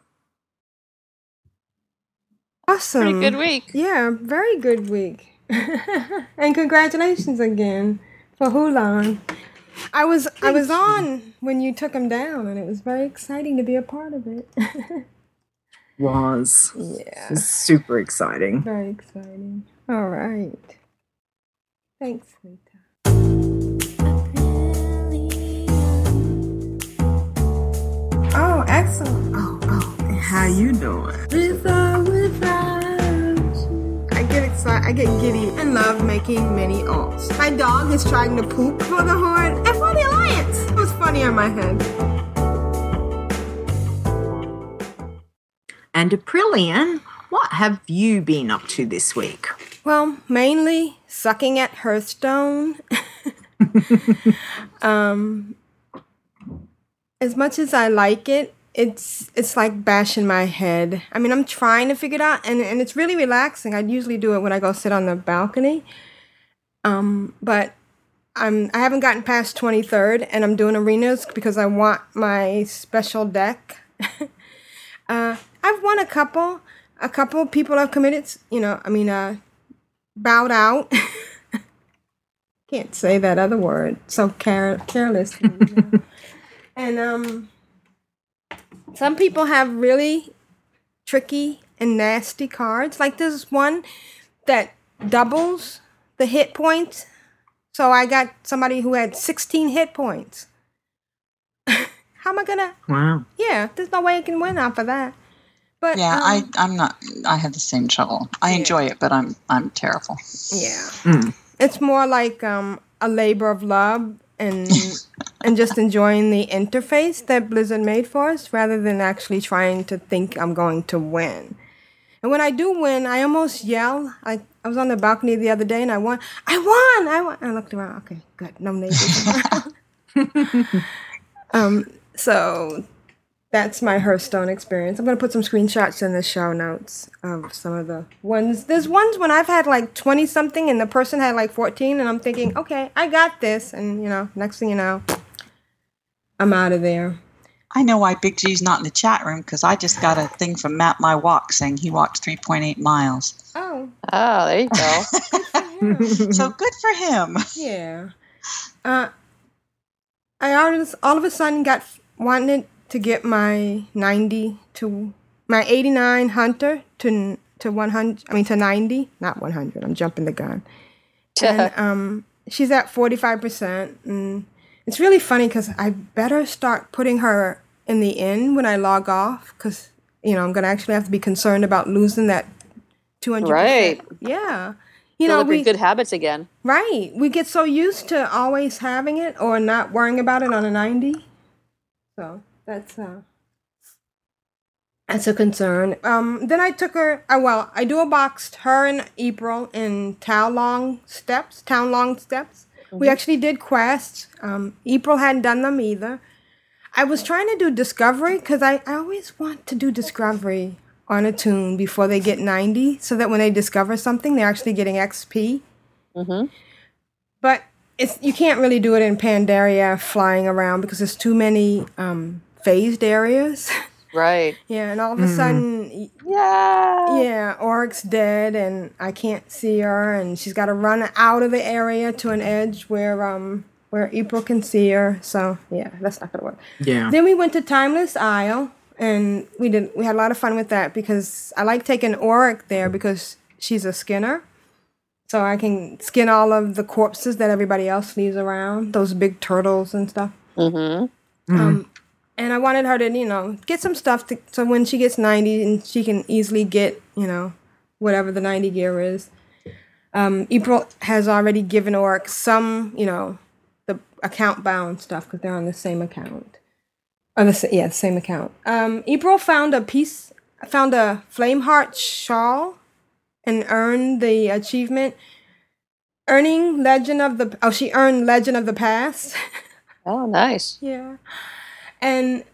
Awesome. Pretty good week. Yeah, very good week. and congratulations again for Huolon. I was I was on when you took him down, and it was very exciting to be a part of it. Was. yeah, It was super exciting. very exciting. All right. Thanks, Leeta. Oh, excellent. Oh, oh, how you doing? Without, without. I get excited. I get giddy and love making mini alts. My dog is trying to poop for the horn and for the alliance. It was funny on my head. And Aprillian, what have you been up to this week? Well, mainly sucking at Hearthstone. um, as much as I like it, it's it's like bashing my head. I mean, I'm trying to figure it out, and, and it's really relaxing. I usually do it when I go sit on the balcony. Um, but I'm I haven't gotten past 23rd, and I'm doing arenas because I want my special deck. uh, I've won a couple. A couple people have committed. You know, I mean, uh, bowed out. Can't say that other word. So care- careless. and um, some people have really tricky and nasty cards. Like there's one that doubles the hit points. So I got somebody who had 16 hit points. How am I gonna? Wow. Yeah, there's no way I can win off of that. But Yeah, um, I I'm not. I have the same trouble. I enjoy it, but I'm I'm terrible. yeah. Mm. it's more like um, a labor of love and and just enjoying the interface that Blizzard made for us rather than actually trying to think I'm going to win. And when I do win, I almost yell. I, I was on the balcony the other day and I won. I won! I won! I looked around. Okay, good. No neighbors um, so that's my Hearthstone experience. I'm gonna put some screenshots in the show notes of some of the ones. There's ones when I've had like 20 something and the person had like 14, and I'm thinking, okay, I got this, and you know, next thing you know, I'm out of there. I know why Big G's not in the chat room because I just got a thing from Map My Walk saying he walked 3.8 miles. Oh, Oh, there you go. So good for him. yeah. Uh, I all of, all of a sudden got wanted to get my 90 to my 89 Hunter to to 100. I mean to 90, not 100. I'm jumping the gun. and um, she's at 45%. And it's really funny because I better start putting her in the inn when I log off because, you know, I'm going to actually have to be concerned about losing that 200%. Right. Yeah. You Build know, we, good habits again. right. We get so used to always having it or not worrying about it on a 90. So that's, uh, that's a concern. Um, then I took her. Uh, well, I do a boxed her and April in Townlong Steppes. Town Long Steps. We actually did quests. Um, April hadn't done them either. I was trying to do discovery because I, I always want to do discovery on a tune before they get 90 so that when they discover something they're actually getting xp Mm-hmm. but it's you can't really do it in pandaria flying around because there's too many um, phased areas Right. yeah and all of a sudden Yeah. yeah Auric's dead and i can't see her and she's got to run out of the area to an edge where um where april can see her so yeah that's not gonna work Yeah. then we went to Timeless Isle, and we did. We had a lot of fun with that because I like taking Auric there because she's a skinner, so I can skin all of the corpses that everybody else leaves around, those big turtles and stuff. Mm-hmm. Um, and I wanted her to, you know, get some stuff to, so when she gets ninety, and she can easily get, you know, whatever the ninety gear is. Um, April has already given Auric some, you know, the account bound stuff because they're on the same account. On the yeah, same account. Um, April found a piece, found a flame heart shawl, and earned the achievement. Earning Legend of the oh, she earned Legend of the Past. Oh, nice. yeah, and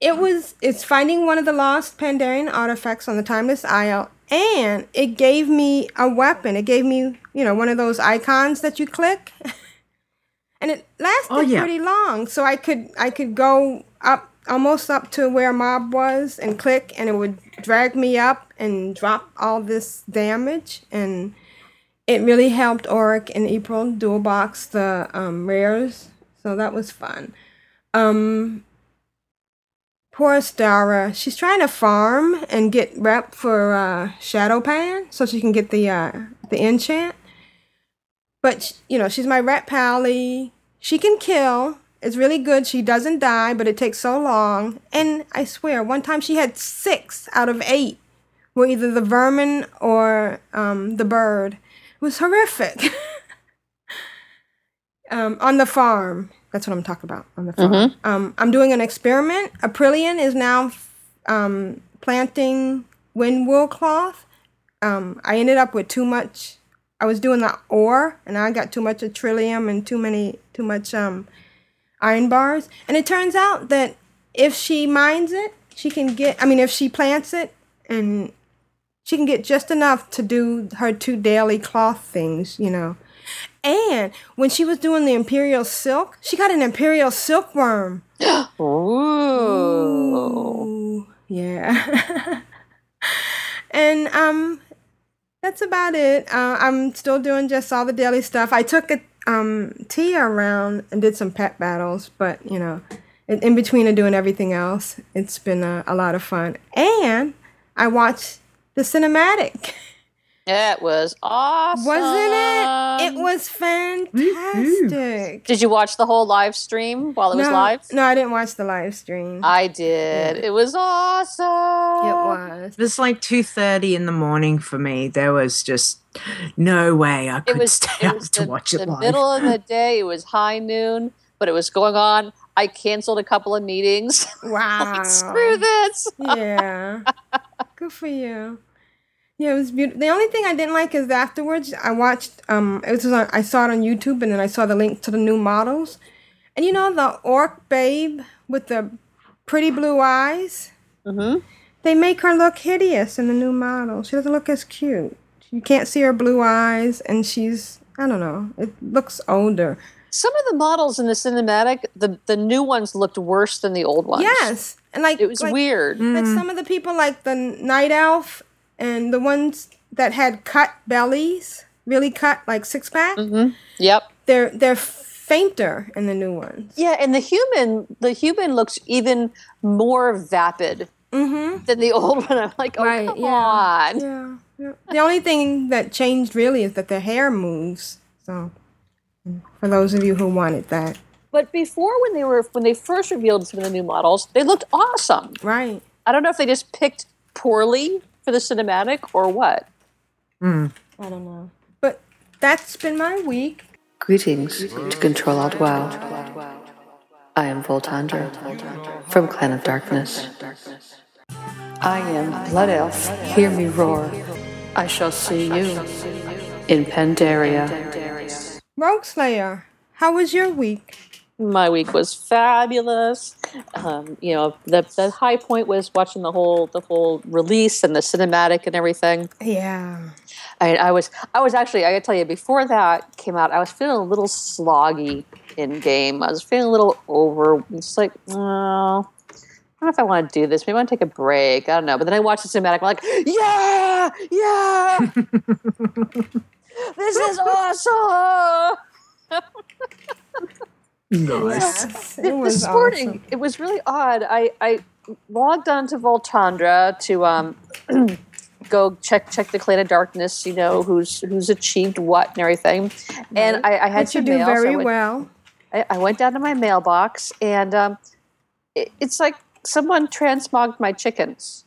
it was it's finding one of the lost Pandarian artifacts on the Timeless Isle, and it gave me a weapon. It gave me you know one of those icons that you click. and it lasted Oh, yeah. pretty long so i could i could go up almost up to where mob was and click and it would drag me up and drop all this damage and it really helped Auric and April dual box the um, rares So that was fun. Um, poor Stara. She's trying to farm and get rep for uh, Shado-Pan so she can get the uh, the enchant. But you know, she's my rep pally. She can kill. It's really good. She doesn't die, but it takes so long. And I swear, one time she had six out of eight were either the vermin or um, the bird. It was horrific. um, on the farm. That's what I'm talking about on the farm. Mhm. Um, I'm doing an experiment. Aprillian is now um, planting windwool cloth. Um, I ended up with too much. I was doing the ore, and I got too much of trillium and too many, too much um, iron bars. And it turns out that if she mines it, she can get. I mean, if she plants it, and she can get just enough to do her two daily cloth things, you know. And when she was doing the imperial silk, she got an imperial silkworm. Ooh. Yeah. and um that's about it. Uh, I'm still doing just all the daily stuff. I took a um tea around and did some pet battles, but you know, in, in between of doing everything else, it's been a, a lot of fun. And I watched the cinematic. It was awesome. Wasn't it? It was fantastic. Did you watch the whole live stream while it was live? No, I didn't watch the live stream. I did. It was awesome. It was. It was like two thirty in the morning for me. There was just no way I could It was, stay it up was to the, watch it the live. middle of the day. It was high noon, but it was going on. I canceled a couple of meetings. Wow. Screw this. yeah. Good for you. Yeah, it was beautiful. The only thing I didn't like is afterwards I watched um it was on I saw it on YouTube and then I saw the link to the new models. And you know the orc babe with the pretty blue eyes? Mm-hmm. They make her look hideous in the new model. She doesn't look as cute. You can't see her blue eyes and she's I don't know. It looks older. Some of the models in the cinematic, the the new ones looked worse than the old ones. Yes. And like It was like, weird. But some of the people like the night elf and the ones that had cut bellies, really cut like six pack, Mm-hmm. Yep. they're they're fainter in the new ones. Yeah, and the human, the human looks even more vapid Mm-hmm. than the old one. I'm like, oh Right, come yeah. on. Yeah, yeah. The only thing that changed really is that their hair moves. So for those of you who wanted that. But before, when they were when they first revealed some of the new models, they looked awesome. Right. I don't know if they just picked poorly for the cinematic or what. Mm. I don't know. But that's been my week. Greetings to Control Alt WoW. I am Voltandra from Clan of Darkness. I am Blood Elf. Hear me roar. I shall see you in Pandaria. Rogueslayer, how was your week? My week was fabulous. Um, you know, the the high point was watching the whole the whole release and the cinematic and everything. Yeah. I, I was I was actually I gotta tell you before that came out I was feeling a little sloggy in game. I was feeling a little over. It's like oh, I don't know if I want to do this. Maybe I want to take a break. I don't know. But then I watched the cinematic. I'm like, yeah, yeah, this is awesome. Nice. It Th- was this morning awesome. it was really odd. I, I logged on to Voltandra to um, go check check the Clan of Darkness. You know who's who's achieved what and everything. And I, I had to do mail, so I very went- well. I, I went down to my mailbox and um, it, it's like someone transmogged my chickens.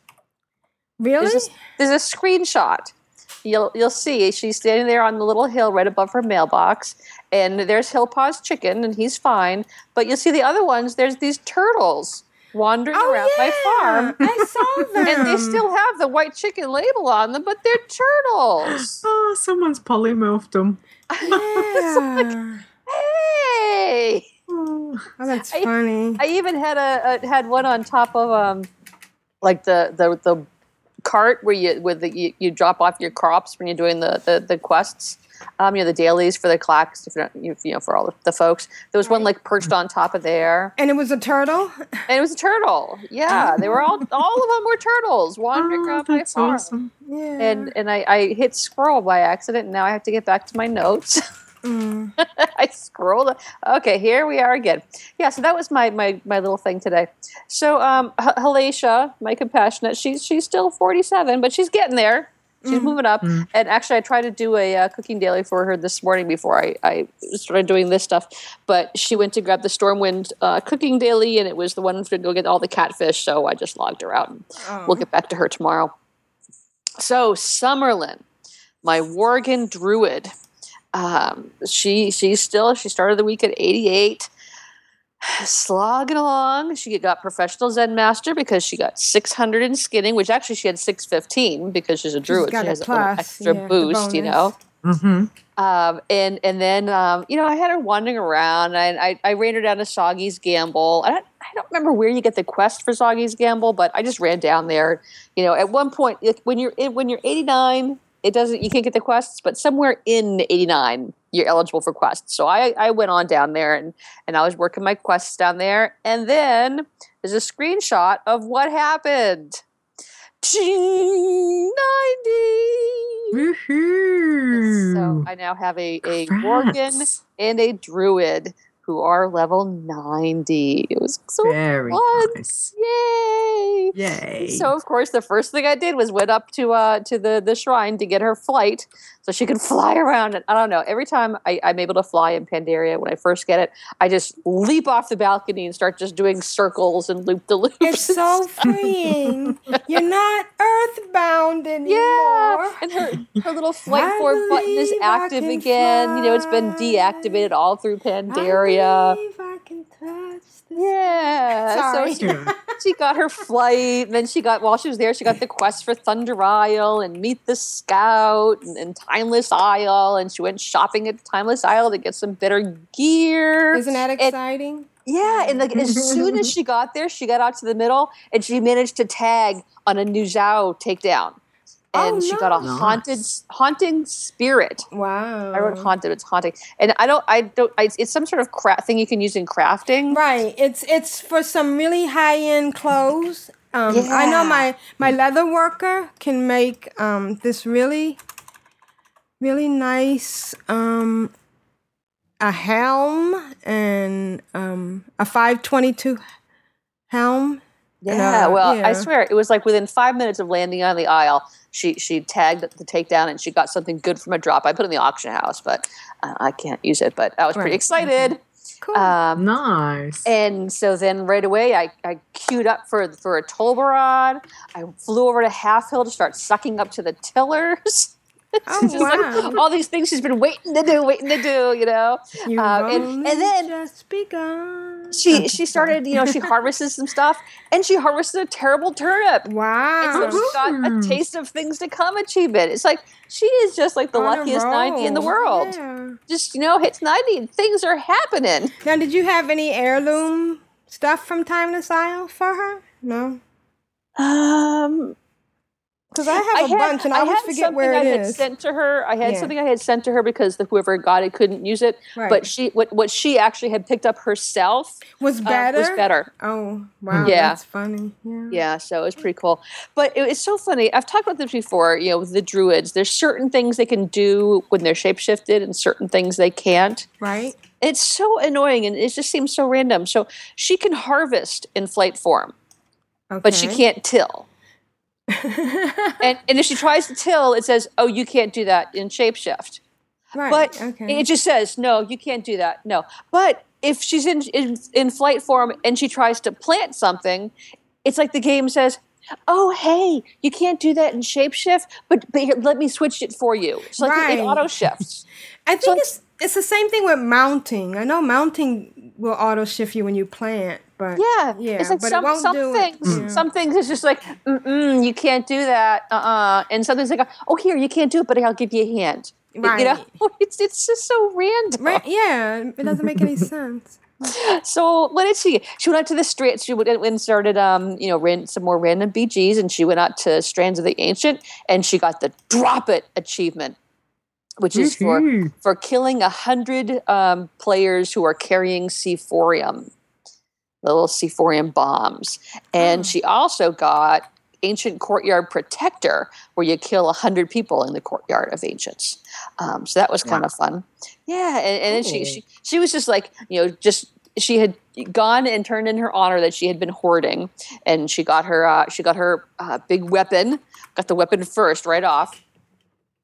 Really? There's a, there's a screenshot. You'll you'll see she's standing there on the little hill right above her mailbox, and there's Hillpaw's chicken, and he's fine. But you'll see the other ones. There's these turtles wandering Oh, around my farm, I saw them. and they still have the white chicken label on them, but they're turtles. Oh, someone's polymorphed them. Yeah. hey! Oh, that's I- funny. I even had a, a had one on top of um, like the the the cart where you with the you, you drop off your crops when you're doing the the, the quests. Um, you know the dailies for the clacks, if you're not, you, know for all the, the folks. There was one like perched on top of there, and it was a turtle. and it was a turtle. Yeah, they were all all of them were turtles wandering Oh, around my farm. awesome. Yeah. And and I, I hit scroll by accident, and now I have to get back to my notes. Mm. I scrolled. Okay, here we are again. Yeah, so that was my my my little thing today. So um, H- Halacia, my compassionate, she's she's still forty seven, but she's getting there. She's moving up. And actually, I tried to do a uh, cooking daily for her this morning before I, I started doing this stuff. But she went to grab the Stormwind uh, cooking daily, and it was the one to go get all the catfish. So I just logged her out, and we'll get back to her tomorrow. So Summerlin, my Worgen druid, um, she she's still she started the week at 88 slogging along she got professional zen master because she got 600 in skinning which actually she had 615 because she's a druid got she a has a little extra yeah, boost you know Mm-hmm. um, and and then um, you know I had her wandering around. And I, I ran her down to Soggy's Gamble. I don't I don't remember where you get the quest for Soggy's Gamble, but I just ran down there. You know, at one point when you're in, when you're 89, it doesn't you can't get the quests, but somewhere in 89 you're eligible for quests. So I I went on down there and and I was working my quests down there, and then there's a screenshot of what happened. Ching, 90. So I now have a, a Worgen and a Druid who are level 90. It was so Very fun. nice. Yay! Yay. So of course the first thing I did was went up to uh to the the shrine to get her flight so she can fly around and I don't know every time I, I'm able to fly in Pandaria when I first get it I just leap off the balcony and start just doing circles and loop the loops. It's so freeing. You're not earthbound anymore. Yeah, and her her little flight I forward button is active can again. You know, it's been deactivated all through Pandaria. I believe I can touch Yeah. Sorry. So she, she got her flight, and then she got while she was there, she got the quest for Thunder Isle and Meet the Scout and, and Timeless Isle, and she went shopping at Timeless Isle to get some better gear. Isn't that And- exciting? yeah, and like as soon as she got there, she got out to the middle and she managed to tag on a new Zhao takedown. And Oh, she got a nice. haunted haunting spirit. Wow. I wrote haunted, it's haunting. And I don't I don't I, it's some sort of cra- thing you can use in crafting. Right. It's it's for some really high end clothes. Um, I know my my leather worker can make um, this really really nice um, a helm and um, a five twenty two helm. And, Yeah, uh, well, yeah. I swear it was like within five minutes of landing on the isle, she she tagged the takedown and she got something good from a drop. I put it in the auction house, but uh, I can't use it. But I was pretty Right, excited. Cool. Um, Nice. and so then right away, I, I queued up for for a Tol Barad. I flew over to Halfhill to start sucking up to the tillers. oh Just like wow! all these things she's been waiting to do, waiting to do, you know. You've um, and- and then- just begun. She she started, you know, she harvested some stuff, and she harvested a terrible turnip. Wow. And so she got a taste of things to come achievement. It's like she is just like the On luckiest 90 in the world. Yeah. Just, you know, hits 90 and things are happening. Now, did you have any heirloom stuff from Timeless Isle for her? No, Um, because I have a had, bunch and I, always forget something where I it had is. sent to her. I had Yeah. something I had sent to her because the whoever got it couldn't use it. Right. But she, what what she actually had picked up herself was uh, better. was better. Oh wow, Yeah. that's funny. Yeah. Yeah, so it was pretty cool. But it, it's so funny. I've talked about this before, you know, with the druids. There's certain things they can do when they're shapeshifted and certain things they can't. Right. It's so annoying and it just seems so random. So she can harvest in flight form, Okay. but she can't till. And and if she tries to till, it says, "Oh, you can't do that in shapeshift." right. But okay. it just says, "No, you can't do that." No. But if she's in, in in flight form and she tries to plant something, it's like the game says, "Oh, hey, you can't do that in shapeshift, but, but here, let me switch it for you." It's like it- it auto shifts. I think it's it's the same thing with mounting. I know mounting will auto shift you when you plant, but Yeah, yeah, It's like but some, it won't some do things, it. Some things it's just like, mm-mm, you can't do that. Uh-uh. And some things like, oh, here, you can't do it, but I'll give you a hand. You know, Right. it's it's just so random. Right, yeah, it doesn't make any sense. So what did she? She went out to the street. She went and started, um, you know, ran some more random BGs, and she went out to Strands of the Ancient, and she got the Drop It achievement, which is for Woohoo. for killing a hundred um, players who are carrying Seaforium, little Seaforium bombs, and she also got ancient courtyard protector where you kill a 100 people in the courtyard of ancients. Um, so that was kind of fun. Yeah and, and then she, she she was just like you know just she had gone and turned in her honor that she had been hoarding and she got her uh, she got her uh, big weapon got the weapon first right off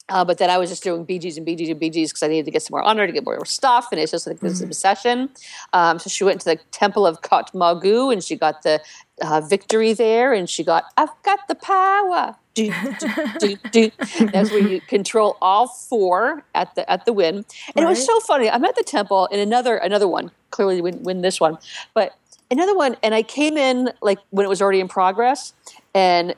uh, but then I was just doing BGs and BGs and BGs because I needed to get some more honor to get more stuff, and it's just like this Mm-hmm. obsession. Um, so she went to the Temple of Kotmogu, and she got the uh, victory there, and she got I've got the power. Do, do, do. That's where you control all four at the at the win, and it was so funny. I'm at the temple in another another one. Clearly, win, win this one, but another one, and I came in like when it was already in progress, and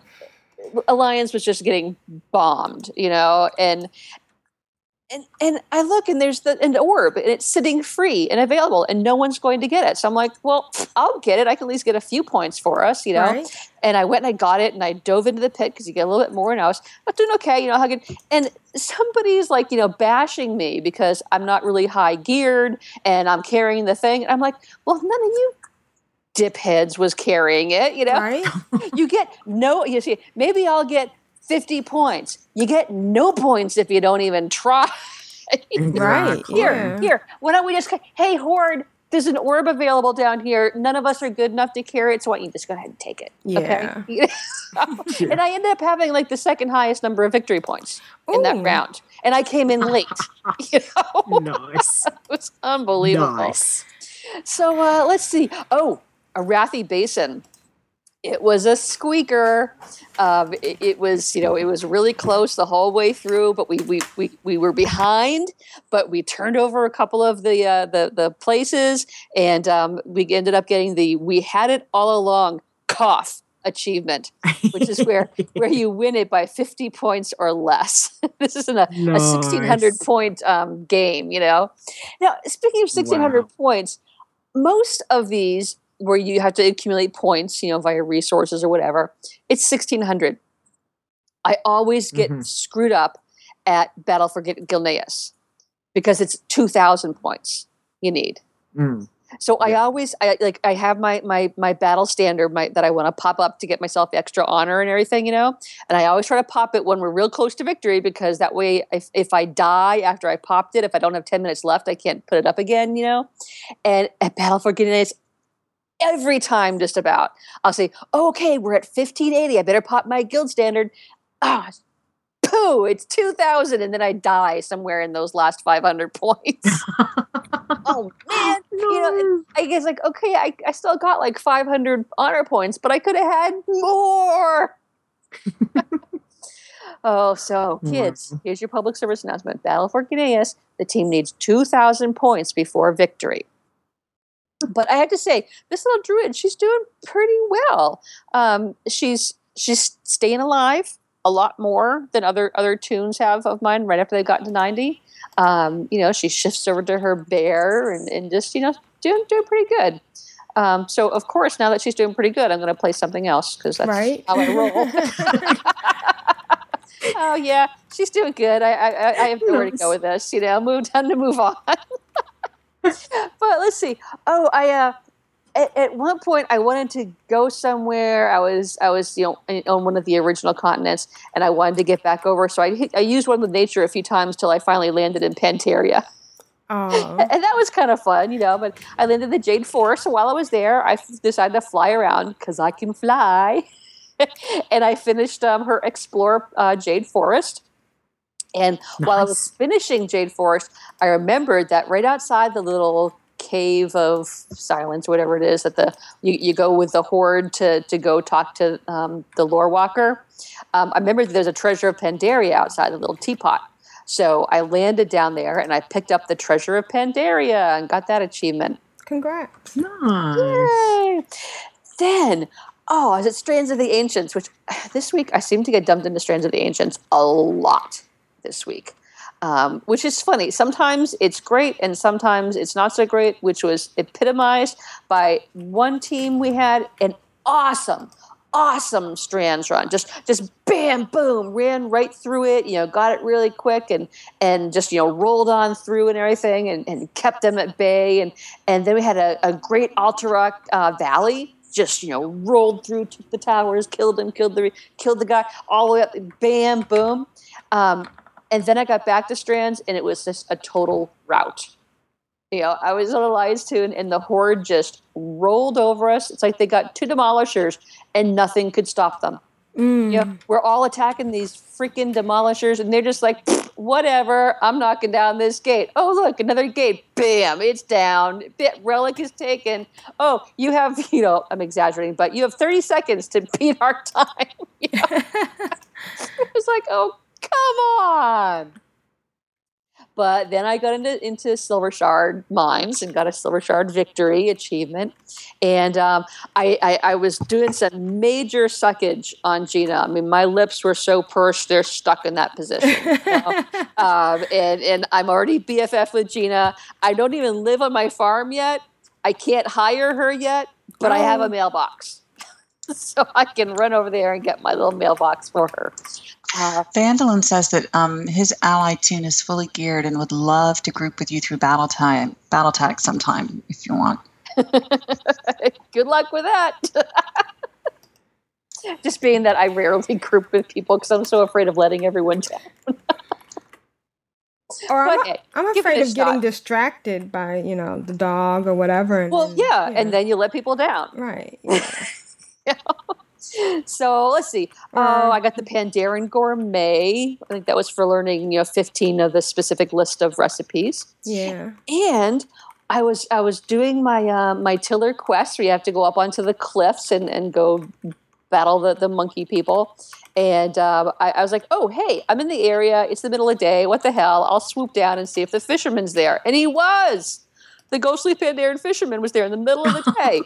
Alliance was just getting bombed, you know, and and and I look and there's the an orb and it's sitting free and available and no one's going to get it. So I'm like, well, I'll get it. I can at least get a few points for us, you know. Right. And I went and I got it and I dove into the pit because you get a little bit more and I was, doing okay, you know, hugging. And somebody's like, you know, bashing me because I'm not really high geared and I'm carrying the thing. And I'm like, well, none of you dipheads was carrying it, you know Right? you get no you see maybe i'll get 50 points you get no points if you don't even try Right. here Yeah. here why don't we just hey horde there's an orb available down here none of us are good enough to carry it so why don't you just go ahead and take it okay and i ended up having like the second highest number of victory points in that round and i came in late you know Nice. it was unbelievable Nice. so uh, let's see. Oh, Arathi Basin. It was a squeaker. Um, it, it was, you know, it was really close the whole way through, but we we, we, we were behind. But we turned over a couple of the uh, the the places, and um, we ended up getting the "We had it all along" cough achievement, which is where where you win it by fifty points or less. this isn't a, a sixteen hundred point um, game, you know. Now, speaking of sixteen hundred Wow. points, most of these where you have to accumulate points, you know, via resources or whatever, it's sixteen hundred. I always get Mhm. screwed up at Battle for Gil- Gilneas because it's two thousand points you need. Mm. So I always I like I have my my my battle standard my that I want to pop up to get myself extra honor and everything, you know. And I always try to pop it when we're real close to victory because that way if if I die after I popped it, if I don't have 10 minutes left, I can't put it up again, you know. And at Battle for Gilneas every time just about I'll say, oh, "Okay, we're at 1580. I better pop my guild standard." Ah, poo, it's 2000 and then I die somewhere in those last 500 points. oh man, you know, I guess like okay, I, I still got like 500 honor points, but I could have had more. oh, so kids, here's your public service announcement: Battle for Gilneas. The team needs 2,000 points before victory. But I have to say, this little druid, she's doing pretty well. Um, she's she's staying alive a lot more than other other tunes have of mine. Right after they got gotten to 90, um, you know, she shifts over to her bear and, and just you know doing doing pretty good. Um, so of course, now that she's doing pretty good, I'm going to play something else because that's Right. how I roll. oh yeah, she's doing good. I I, I- I have nowhere to go with this. You know, move time to move on. but let's see. Oh, I uh, at, at one point I wanted to go somewhere. I was I was you know on one of the original continents, and I wanted to get back over. So I I used one with nature a few times till I finally landed in Pandaria. Oh. And that was kind of fun, you know. But I landed in the Jade Forest, so while I was there, I f- decided to fly around because I can fly. and I finished um, her Explore uh, Jade Forest. And while I was finishing Jade Forest, I remembered that right outside the little cave of silence, whatever it is, that the you, you go with the horde to to go talk to um, the lore walker. Um, I remember there's a treasure of Pandaria outside the little teapot. So I landed down there and I picked up the treasure of Pandaria and got that achievement. Congrats. Nice. Yay! Then, oh, I was at Strands of the Ancients, which this week I seem to get dumped into Strands of the Ancients a lot this week. Um, which is funny. Sometimes it's great and sometimes it's not so great, which was epitomized by one team we had an awesome, awesome strands run. Just just bam, boom, ran right through it, you know, got it really quick and and just, you know, rolled on through and everything and, and kept them at bay. And and then we had a, a great Alterac uh, Valley just you know rolled through took the towers, killed him, killed the killed the guy all the way up, bam, boom. Um, and then I got back to Strands, and it was just a total rout. You know, I was on a Elias Tune, and the horde just rolled over us. It's like they got two demolishers, and nothing could stop them. Mm. You know, we're all attacking these freaking demolishers, and they're just like, whatever, I'm knocking down this gate. Oh, look, another gate. Bam, it's down. Bit relic is taken. Oh, you have, you know, I'm exaggerating, but you have 30 seconds to beat our time. You know? it's like, oh, come on. But then I got into into Silvershard mines and got a Silvershard victory achievement, and um, I, I, I was doing some major suckage on Gina. I mean, my lips were so pursed they're stuck in that position. you know? um, and and I'm already BFF with Gina. I don't even live on my farm yet. I can't hire her yet, but I have a Oh. mailbox, so I can run over there and get my little mailbox for her. Uh, Vandalin says that um, his ally tune is fully geared and would love to group with you through battle time, battle tag sometime if you want. Good luck with that. Just being that I rarely group with people because I'm so afraid of letting everyone down. Or I'm, But, hey, I'm afraid a of getting shot. distracted by you know the dog or whatever. And Well, then- yeah, and then you let people down. right. So let's see. Oh, I got the Pandaren Gourmet. I think that was for learning, you know, 15 of the specific list of recipes. Yeah. And I was I was doing my uh, my tiller quest where you have to go up onto the cliffs and, and go battle the, the monkey people. And um, I, I was like, oh, hey, I'm in the area. It's the middle of the day. What the hell? I'll swoop down and see if the fisherman's there. And he was. The ghostly Pandaren fisherman was there in the middle of the day.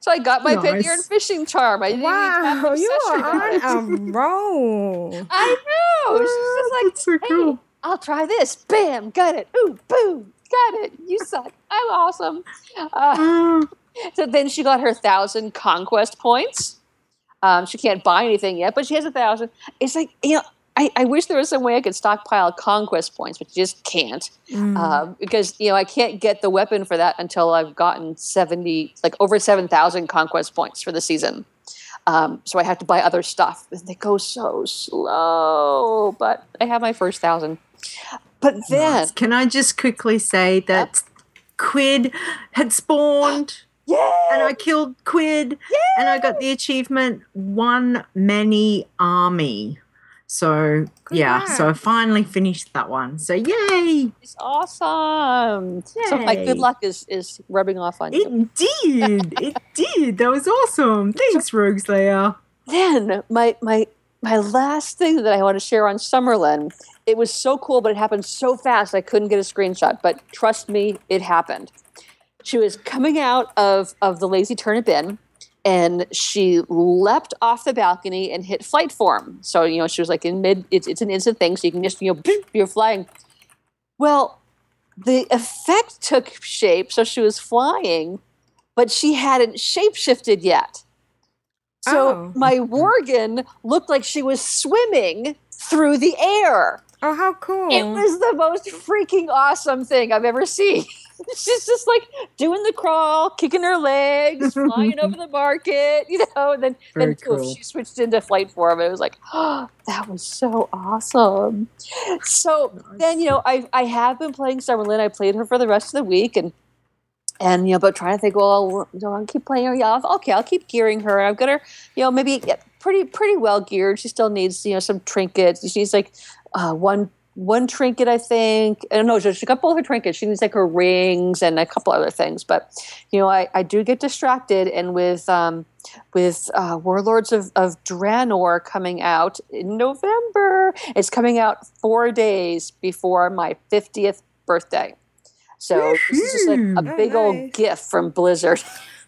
So I got my Nice. Pandaren fishing charm. I didn't Wow, you are on a roll. I know. She's just like, hey, I'll try this. Bam, got it. Ooh, boom, got it. You suck. I'm awesome. Uh, so then she got her thousand conquest points. Um, she can't buy anything yet, but she has a thousand. It's like you know. I, I wish there was some way I could stockpile conquest points, but you just can't Mm. um, because you know I can't get the weapon for that until I've gotten seventy, like over seven thousand conquest points for the season. Um, so I have to buy other stuff, and they go so slow. But I have my first thousand. But then, Nice. Can I just quickly say that Quid had spawned? Yeah. And I killed Quid. And I got the achievement One Many Army. So, yeah, so I finally finished that one. So, yay! it's awesome. So my good luck is is rubbing off on you. It did. it did. That was awesome. Thanks, Rogueslayer. then my my my last thing that I want to share on Summerlin, it was so cool, but it happened so fast I couldn't get a screenshot. But trust me, it happened. She was coming out of of the lazy turnip inn, and she leapt off the balcony and hit flight form. So you know she was like in mid. It's it's an instant thing, so you can just you know you're flying. Well, the effect took shape, so she was flying, but she hadn't shapeshifted yet. So Oh. my Worgen looked like she was swimming through the air. Oh, how cool! It was the most freaking awesome thing I've ever seen. She's just like doing the crawl, kicking her legs, flying over the market, you know, and then, Very then cool. she switched into flight form. And it was like, oh, that was so awesome. So then, you know, I I have been playing Summerlin. I played her for the rest of the week and and you know, but trying to think, well, you know, I'll keep playing her. Yeah, okay, I'll keep gearing her. I've got her, you know, maybe pretty pretty well geared. She still needs, you know, some trinkets. She needs like uh, one one trinket, I think. I don't know. She she got both her trinkets. She needs like her rings and a couple other things. But you know, I, I do get distracted, and with um, with uh, Warlords of, of Draenor coming out in November, it's coming out four days before my fiftieth birthday. So this is just like a big Oh, old gift from Blizzard.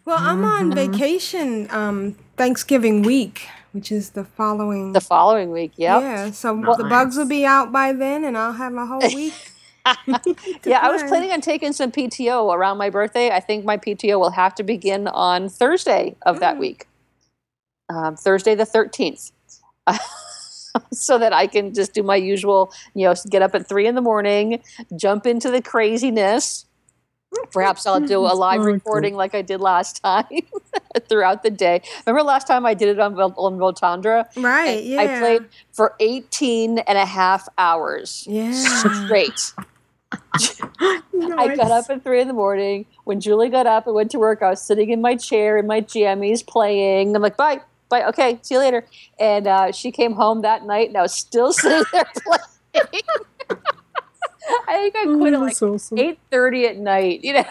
Well, I'm on Mm-hmm. vacation um, Thanksgiving week, which is the following. The following week, yep. Yeah, so Well- the bugs will be out by then, and I'll have a whole week. yeah, I was play. planning on taking some PTO around my birthday. I think my PTO will have to begin on Thursday of that week, um, Thursday the 13th. so that I can just do my usual, you know, get up at three in the morning, jump into the craziness. Perhaps I'll do a live Oh, recording like I did last time. throughout the day. Remember last time I did it on, on Voltandra? Right, I yeah. played for 18 and a half hours Yeah. straight. I got up at three in the morning. When Julie got up and went to work, I was sitting in my chair in my jammies playing. I'm like, bye, bye, okay, see you later. And uh, she came home that night, and I was still sitting there playing. I think I quit at like eight thirty at night. You know,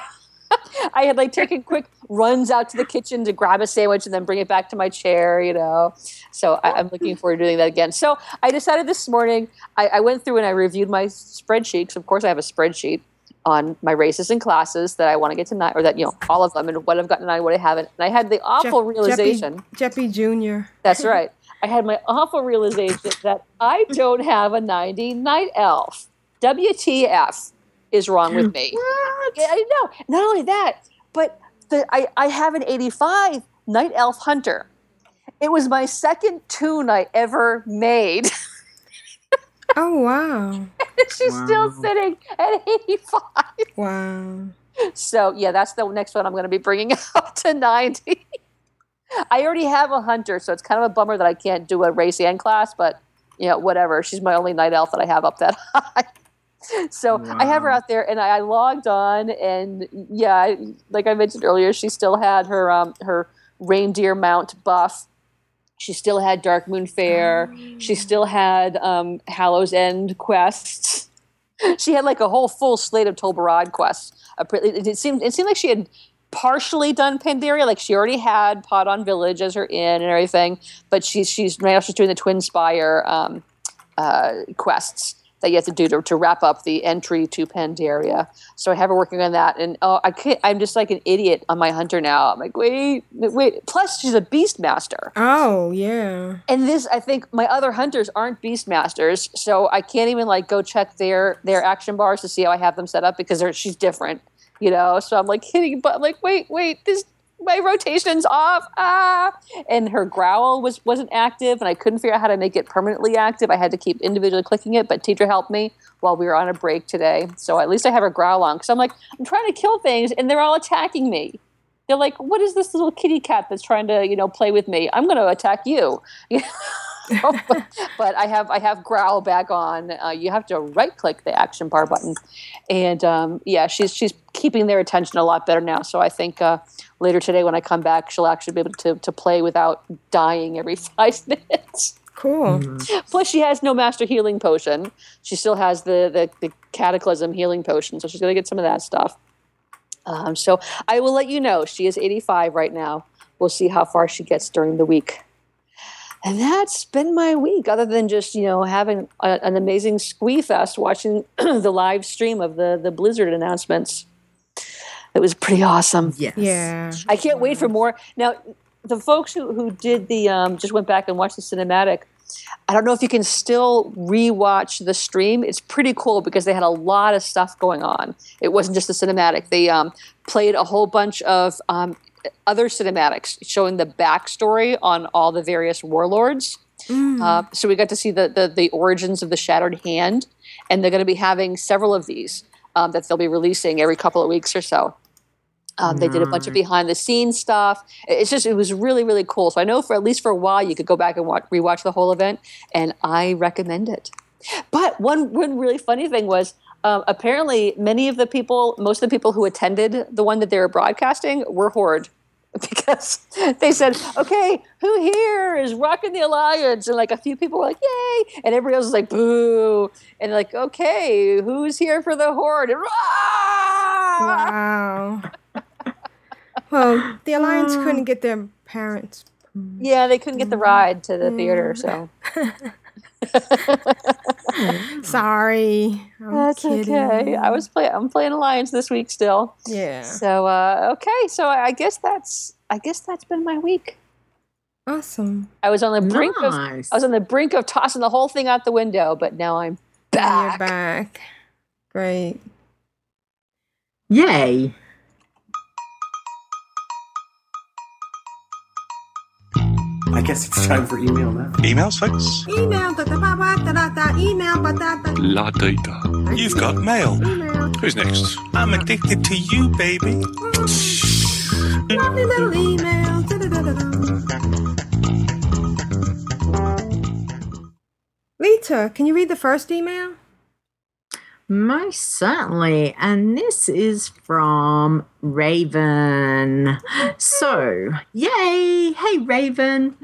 I had like taken quick runs out to the kitchen to grab a sandwich and then bring it back to my chair. You know, so I, I'm looking forward to doing that again. So I decided this morning. I, I went through and I reviewed my spreadsheets. of course, I have a spreadsheet on my races and classes that I want to get tonight, or that you know all of them, and what I've gotten tonight, what I haven't. And I had the awful realization. Jeppy, Jeppy Jr. That's right. I had my awful realization that I don't have a 90 night elf. WTF is wrong with me. Yeah, I know. Not only that, but the, I, I have an 85 night elf hunter. It was my second tune I ever made. Oh wow. She's still sitting at 85. Wow. So yeah, that's the next one I'm going to be bringing up to 90. I already have a hunter, so it's kind of a bummer that I can't do a race and class, but you know, whatever. She's my only night elf that I have up that high. So I have her out there, and I, I logged on, and yeah, I- like I mentioned earlier, she still had her um, her reindeer mount buff. She still had Darkmoon Faire. She still had um, Hallows End quests. She had like a whole full slate of Tol Barad quests. It, it seemed it seemed like she had partially done Pandaria, like she already had Paw'don Village as her inn and everything, but she's she's right now she's doing the Twin Spire um, uh, quests that you have to do to, to wrap up the entry to Pandaria. So I have her working on that, and oh, I can't, I'm just like an idiot on my hunter now. I'm like, wait, wait. Plus, she's a beast master. Oh yeah. And this, I think, my other hunters aren't beast masters, so I can't even like go check their their action bars to see how I have them set up because she's different, you know. So I'm like hitting, but I'm like, wait, wait, this my rotation's off. Ah, and her growl was wasn't active, and I couldn't figure out how to make it permanently active. I had to keep individually clicking it, but teacher helped me while we were on a break today. So at least I have her growl on because I'm like, I'm trying to kill things, and they're all attacking me. They're like, what is this little kitty cat that's trying to, you know, play with me? I'm going to attack you. but, but I have I have growl back on. Uh, you have to right click the action bar button, and um, yeah, she's she's keeping their attention a lot better now. So I think uh, later today when I come back, she'll actually be able to to play without dying every five minutes. Cool. Plus, she has no master healing potion. She still has the the, the cataclysm healing potion, so she's gonna get some of that stuff. Um, so I will let you know. She is 85 right now. We'll see how far she gets during the week. And that's been my week, other than just you know having a, an amazing squee fest, watching the live stream of the the Blizzard announcements. It was pretty awesome. Yes. Yeah. I can't wait for more. Now, the folks who, who did the um, just went back and watched the cinematic. I don't know if you can still rewatch the stream. It's pretty cool because they had a lot of stuff going on. It wasn't just the cinematic. They um, played a whole bunch of um, other cinematics showing the backstory on all the various warlords. Uh, so we got to see the, the the origins of the Shattered Hand, and they're going to be having several of these um, that they'll be releasing every couple of weeks or so. Um, they did a bunch of behind the scenes stuff. It's just it was really really cool. So I know for at least for a while you could go back and watch, rewatch the whole event, and I recommend it. But one one really funny thing was um, apparently many of the people, most of the people who attended the one that they were broadcasting were Horde. Because they said, okay, who here is rocking the alliance? And like a few people were like, yay. And everybody else was like, boo. And like, okay, who's here for the horde? And, Wow. well, the Alliance hmm. couldn't get their parents. Yeah, they couldn't get the mm-hmm. ride to the theater, so. Mm-hmm. Sorry. I'm That's kidding. okay. I was play. I'm playing Alliance this week still. Yeah. So uh, okay. So I guess that's. I guess that's been my week. Awesome. I was on the brink Nice. of. I was on the brink of tossing the whole thing out the window, but now I'm Now You're back. back. Great. Yay. I guess it's time for email now. Emails, folks? Email, da da ba ba da da da, email, ba da da. La data. You've got mail. Who's next? I'm addicted to you, baby. Mm. Lovely little email. Da Leeta, can you read the first email? Most certainly. And this is from Raven. So, yay! Hey, Raven.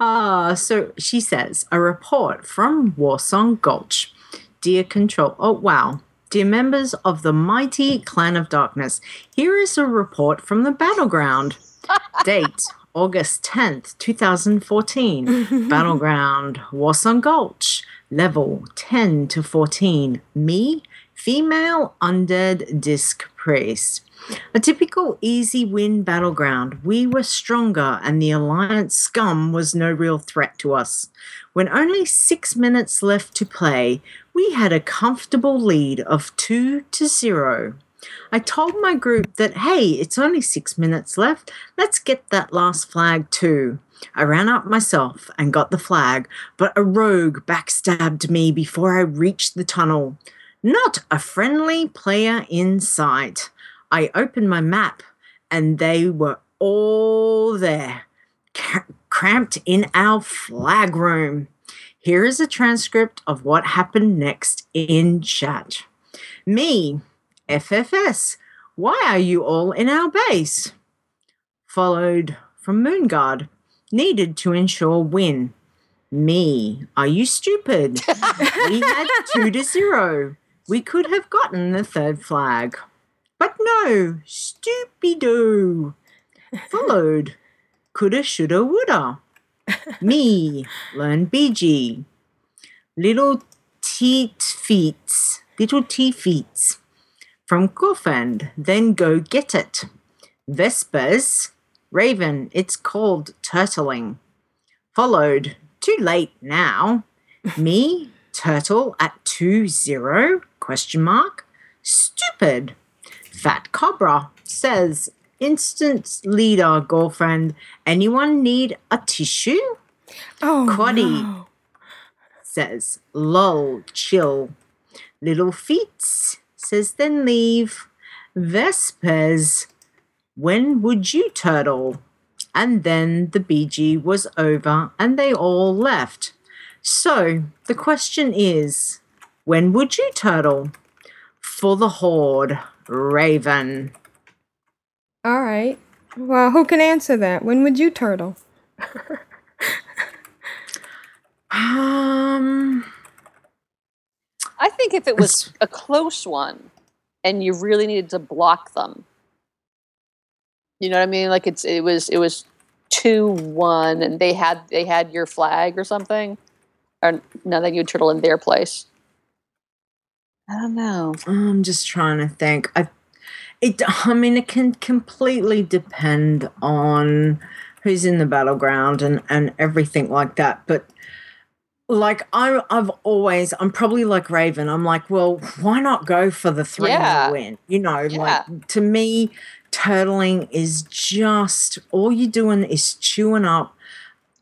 Uh, so she says a report from Warsong Gulch. Dear Control. Oh, wow. Dear members of the mighty Clan of Darkness, here is a report from the battleground. Date August 10th, 2014. battleground Warsong Gulch. Level 10 to 14. Me, female undead disc priest. A typical easy win battleground. We were stronger, and the Alliance scum was no real threat to us. When only six minutes left to play, we had a comfortable lead of two to zero. I told my group that, hey, it's only six minutes left. Let's get that last flag too. I ran up myself and got the flag, but a rogue backstabbed me before I reached the tunnel. Not a friendly player in sight. I opened my map and they were all there, ca- cramped in our flag room. Here is a transcript of what happened next in chat. Me, FFS, why are you all in our base? Followed from Moonguard, needed to ensure win. Me, are you stupid? we had two to zero. We could have gotten the third flag. But no, stoopy doo. Followed, coulda, shoulda, woulda. Me, learn BG. Little teat feets, little tea feets. From girlfriend, then go get it. Vespers, Raven, it's called turtling. Followed, too late now. Me, turtle at two zero? Question mark. Stupid. Fat Cobra says, instant leader, girlfriend. Anyone need a tissue? Oh, Quaddy no. says, lol, chill. Little Feets says, then leave. Vespers, when would you turtle? And then the BG was over and they all left. So the question is, when would you turtle? For the Horde, Raven. All right. Well, who can answer that? When would you turtle? Um, I think if it was a close one and you really needed to block them, you know what I mean? Like it's it was it was two one and they had they had your flag or something, or no, then you would turtle in their place. I don't know. I'm just trying to think. I, it. I mean, it can completely depend on who's in the battleground and and everything like that. But like I, I've always, I'm probably like Raven. I'm like, well, why not go for the three Yeah. nil win? You know, Yeah. like to me, turtling is just all you're doing is chewing up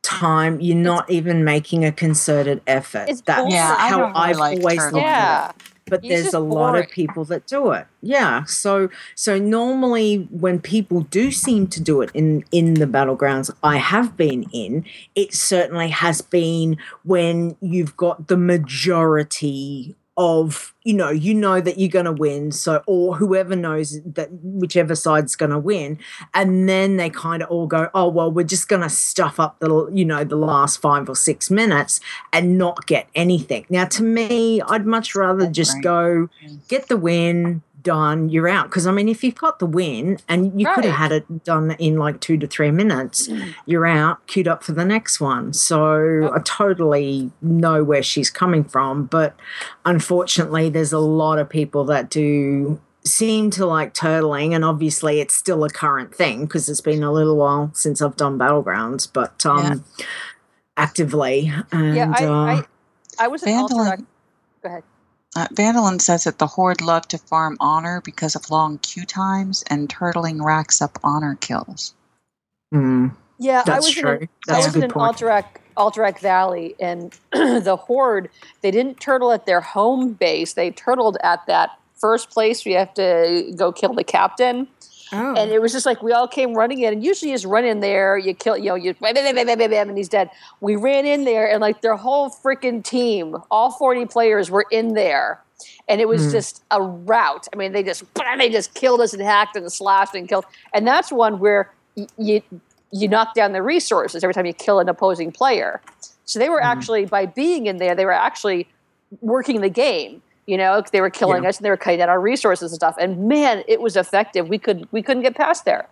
time. You're not even making a concerted effort. It's That's. Yeah, I how don't really I've like always turtling. looked Yeah. at it. But there's a lot boring. of people that do it. Yeah. So so normally when people do seem to do it in in the battlegrounds I have been in, it certainly has been when you've got the majority of you know you know that you're going to win so or whoever knows that whichever side's going to win and then they kind of all go oh well we're just going to stuff up the you know the last 5 or 6 minutes and not get anything. Now to me i'd much rather just go get the win done you're out. Because i mean if you've got the win and you could have had it done in like 2 to 3 minutes you're out queued up for the next one. So i totally know where she's coming from but unfortunately there's a lot of people that do seem to like turtling and obviously it's still a current thing because it's been a little while since i've done battlegrounds but um actively and yeah, I, uh, I I was an Vandalin- Go ahead. Uh, Vandalin says that the Horde love to farm honor because of long queue times, and turtling racks up honor kills. hmm, Yeah, I That's was in true. an, That's I a was good in point. Alterac, Alterac Valley, and the Horde. They didn't turtle at their home base. They turtled at that first place where you have to go kill the captain. Oh. And it was just like we all came running in, and usually you just run in there, you kill, you know, you bam, bam, bam, bam, bam, bam, and he's dead. We ran in there, and like their whole freaking team, all forty players were in there, and it was Mhm. just a rout. I mean, they just they just killed us and hacked and slashed and killed, and that's one where y- you you knock down the resources every time you kill an opposing player. So they were actually by being in there, they were actually working the game. You know, they were killing Yeah. us and they were cutting down our resources and stuff. And man, it was effective. We could we couldn't get past there.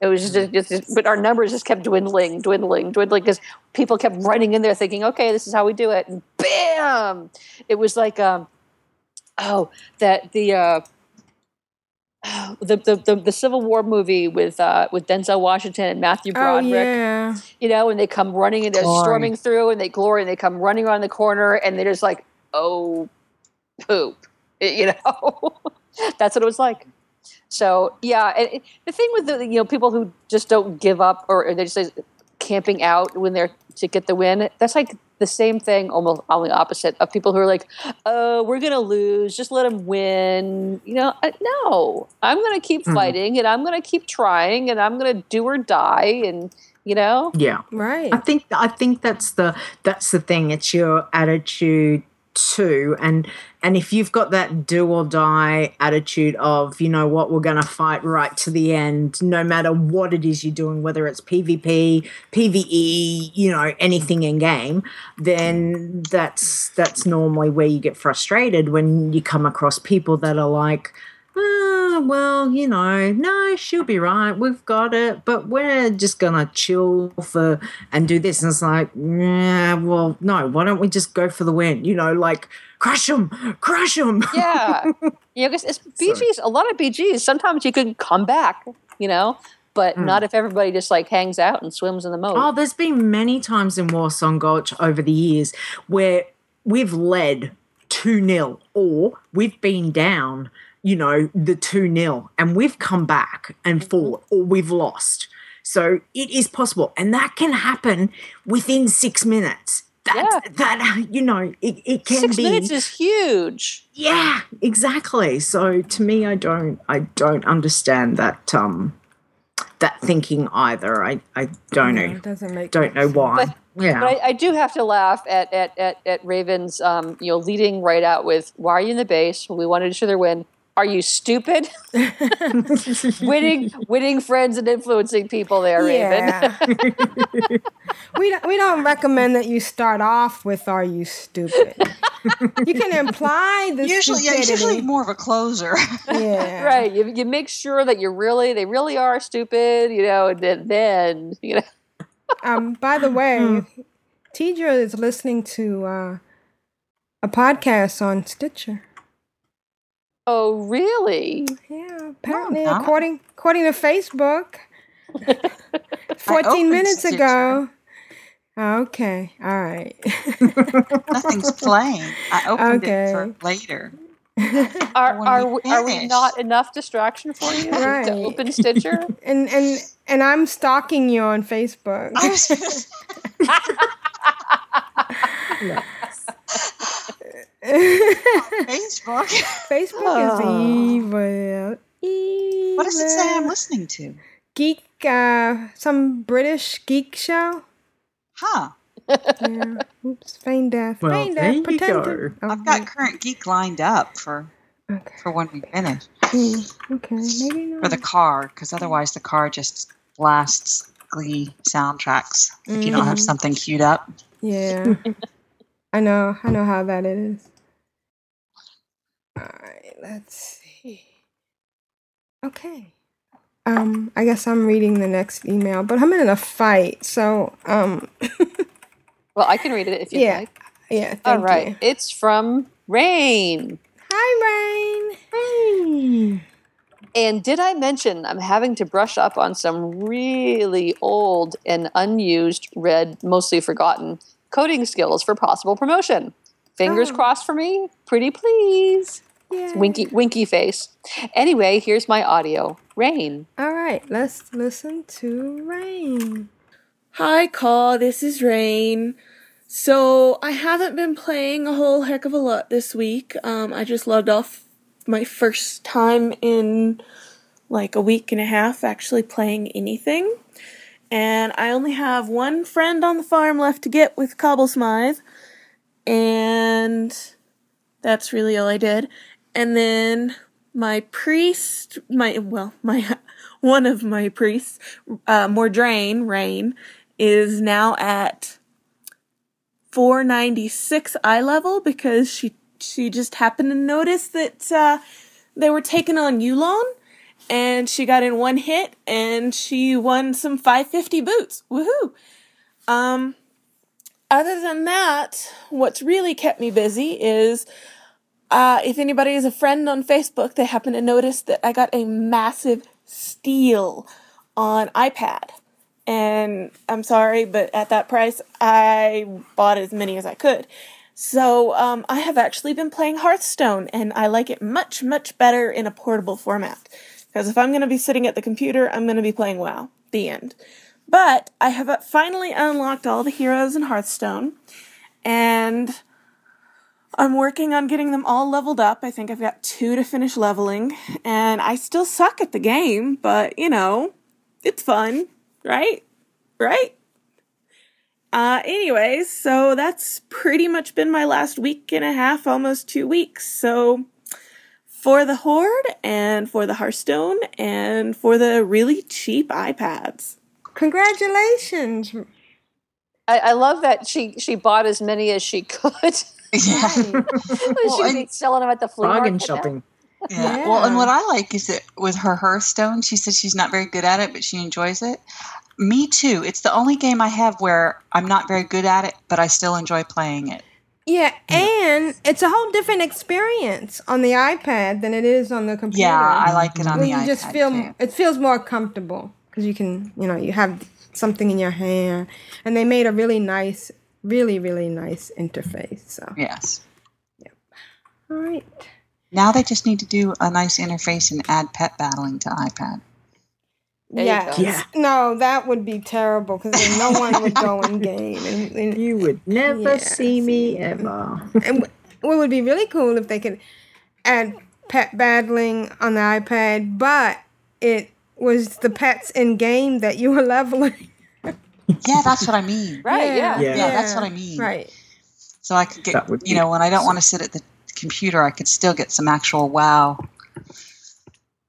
It was just, just, just but our numbers just kept dwindling, dwindling, dwindling because people kept running in there thinking, okay, this is how we do it, and bam! It was like um, oh, that the uh, the, the the the Civil War movie with uh with Denzel Washington and Matthew Broderick, Oh Broderick yeah. you know, and they come running and they're Glory. storming through and they glory and they come running around the corner and they're just like, oh, poop, you know, that's what it was like. So yeah, and it- the thing with the you know people who just don't give up or, or they just say camping out when they're to get the win. That's like the same thing, almost on the opposite of people who are like, "Oh, we're gonna lose. Just let them win." You know, I- no, I'm gonna keep Mhm. fighting and I'm gonna keep trying and I'm gonna do or die and you know. Yeah. Right. I think I think that's the that's the thing. It's your attitude too. And and if you've got that do or die attitude of, you know what, we're gonna fight right to the end, no matter what it is you're doing, whether it's PvP, PvE, you know, anything in game, then that's that's normally where you get frustrated when you come across people that are like ah, well, you know, no, she'll be right. We've got it, but we're just gonna chill for and do this. And it's like, yeah, well, no. Why don't we just go for the win? You know, like crush them, crush them. yeah you know 'cause it's bgs a lot of bgs sometimes you can come back you know but Mm. not if everybody just like hangs out and swims in the moat Oh, there's been many times in Warsong Gulch over the years where we've led 2 0 or we've been down, you know, the 2 0 and we've come back and fought or we've lost. So it is possible. And that can happen within six minutes. That, that you know, it, it can six be. minutes is huge Yeah, exactly. So to me, I don't, I don't understand that, um, that thinking either. I, I don't No, know. it doesn't make don't know why. But, yeah. but I, I do have to laugh at at at, at Ravens, um, you know, leading right out with "Why are you in the base? We wanted to other to win. Are you stupid? winning, winning friends and influencing people there, Raven. we don't, we don't recommend that you start off with "Are you stupid?" you can imply the Usually, yeah, it's usually more of a closer. Yeah. right. You, you make sure that you're really, they really are stupid, you know, and then, then you know. Um, by the way, Tedrah is listening to uh, a podcast on Stitcher. Oh, really? Yeah, apparently, no. according according to Facebook, fourteen minutes Stitcher. ago. Okay, all right. Nothing's playing. I opened it for later. Are, are, we we- are we not enough distraction for you Right. to open Stitcher? and and and I'm stalking you on Facebook. Facebook. Facebook is Oh. evil. evil. What does it say I'm listening to? Geek, uh, some British geek show. Huh. Yeah. Oops, feign death. Well, feign there death. you Pretend go. to. I've got current geek lined up for for when we finish Mm, okay, maybe not. for the car because otherwise the car just blasts Glee soundtracks if you don't have Mhm. something queued up. Yeah. I know. I know how that is. All right. Let's see. Okay. Um, I guess I'm reading the next email, but I'm in a fight, so um. Well, I can read it if you yeah. like. Yeah. Thank All right. You. It's from Rain. Hi, Rain. Hey. And did I mention I'm having to brush up on some really old and unused, read, mostly forgotten coding skills for possible promotion? Fingers Oh. crossed for me. Pretty please. Yeah. Winky winky face. Anyway, here's my audio. Rain. All right. Let's listen to Rain. Hi, Call. This is Rain. So I haven't been playing a whole heck of a lot this week. Um, I just logged off my first time in like a week and a half actually playing anything. And I only have one friend on the farm left to get with Cobble Smythe. And that's really all I did. And then my priest, my, well, my, one of my priests, uh, Mordrain, Rain, is now at 496 eye level because she, she just happened to notice that, uh, they were taking on Yu'lon and she got in one hit and she won some 550 boots. Woohoo! Um, other than that, what's really kept me busy is uh, if anybody is a friend on Facebook, they happen to notice that I got a massive steal on iPad. And I'm sorry, but at that price, I bought as many as I could. So um, I have actually been playing Hearthstone, and I like it much, much better in a portable format. Because if I'm going to be sitting at the computer, I'm going to be playing WoW. The end. But I have finally unlocked all the heroes in Hearthstone, and I'm working on getting them all leveled up. I think I've got two to finish leveling, and I still suck at the game, but you know, it's fun, right? Right? Uh, anyways, so that's pretty much been my last week and a half, almost two weeks. So, for the Horde, and for the Hearthstone, and for the really cheap iPads. Congratulations. I, I love that she she bought as many as she could. Yeah. she was selling them at the flea Bargain market now. shopping. Yeah. Well, and what I like is that with her Hearthstone, she says she's not very good at it, but she enjoys it. Me too. It's the only game I have where I'm not very good at it, but I still enjoy playing it. Yeah, and it's a whole different experience on the iPad than it is on the computer. Yeah, I like it on the you just feel too. it feels more comfortable because you can, you know, you have something in your hand, and they made a really nice, really really nice interface. So Yes. Yep. All right, Now they just need to do a nice interface and add pet battling to iPad. There yes. Yeah. no, that would be terrible because no one would go in game, and, and You would never Yeah, see me ever. and what would be really cool if they could add pet battling on the iPad, but it was the pets in game that you were leveling. Yeah, that's what I mean. Right, yeah. Yeah. Yeah, that's what I mean. Right. So I could get, you know, when I don't want to sit at the computer, I could still get some actual wow,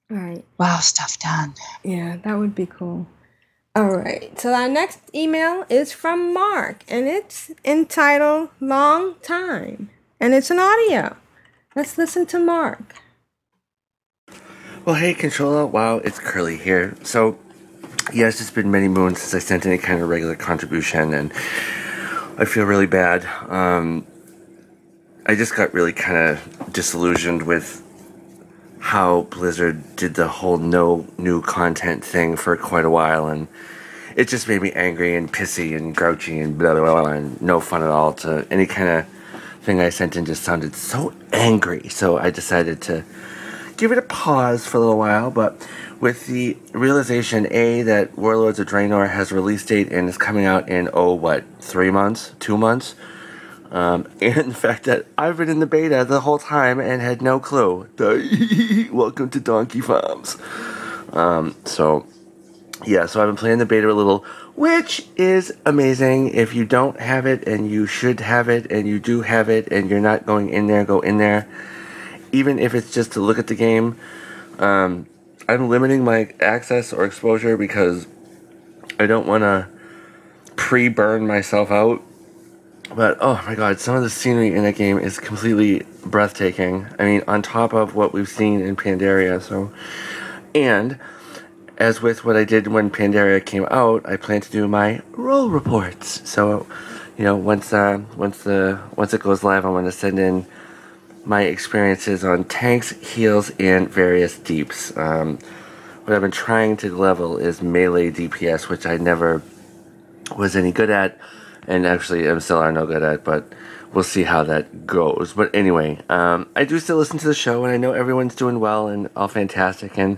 Right. wow stuff done. Yeah, that would be cool. All right. So our next email is from Mark, and it's entitled "Long Time," and it's an audio. Let's listen to Mark. Well, hey, controller. Wow, it's Curly here. So, yes, it's been many moons since I sent any kind of regular contribution, and I feel really bad. Um, I just got really kind of disillusioned with how Blizzard did the whole no new content thing for quite a while, and it just made me angry and pissy and grouchy and blah blah blah, blah and no fun at all. To any kind of thing I sent in just sounded so angry. So I decided to give it a pause for a little while, but with the realization A that Warlords of Draenor has release date and is coming out in oh what three months, two months, um, and the fact that I've been in the beta the whole time and had no clue. Welcome to Donkey Farms. Um, so yeah, so I've been playing the beta a little, which is amazing. If you don't have it and you should have it, and you do have it, and you're not going in there, go in there even if it's just to look at the game. Um, I'm limiting my access or exposure because I don't want to pre burn myself out. But oh my god, some of the scenery in that game is completely breathtaking. I mean, on top of what we've seen in Pandaria, so. And, as with what I did when Pandaria came out, I plan to do my roll reports. So, you know, once uh, once the once it goes live, I'm going to send in my experiences on tanks, heals, and various deeps. Um, what I've been trying to level is melee DPS, which I never was any good at, and actually I'm still are no good at, but we'll see how that goes. But anyway, um, I do still listen to the show, and I know everyone's doing well and all fantastic, and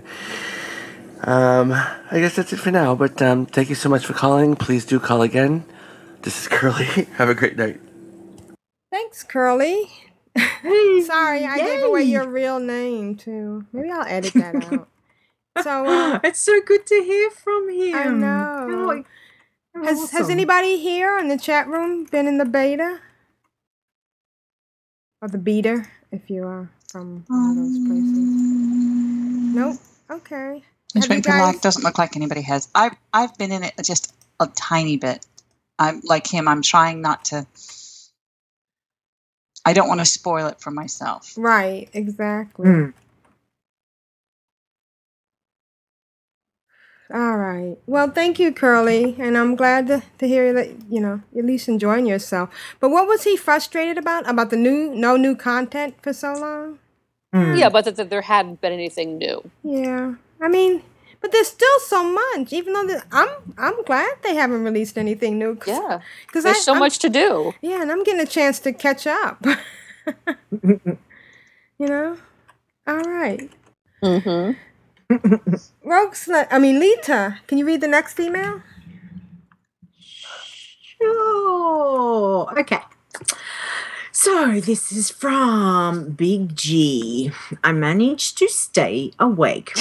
um, I guess that's it for now. But um, thank you so much for calling. Please do call again. This is Curly. Have a great night. Thanks, Curly. Sorry, I gave away your real name too. Maybe I'll edit that out. So uh, it's so good to hear from him. I know. You're has has anybody here in the chat room been in the beta or the beta if you are from one of those places? Nope. Okay. Miss Have you Winterlock guys- doesn't look like anybody has. I've I've been in it just a tiny bit. I'm like him. I'm trying not to. I don't want to spoil it for myself. Right. Exactly. Hmm. All right. Well, thank you, Curly, and I'm glad to, to hear that you know at least enjoying yourself. But what was he frustrated about? About the new no new content for so long? Hmm. Yeah, but that, that there hadn't been anything new. Yeah. I mean, but there's still so much. Even though the, I'm I'm glad they haven't released anything new. Cause, Yeah. because There's so much to do. Yeah, and I'm getting a chance to catch up. you know. All right. Mm-hmm. Rogue Slut. I mean, Leeta. Can you read the next email? Sure. Okay. So this is from Big G. I managed to stay awake.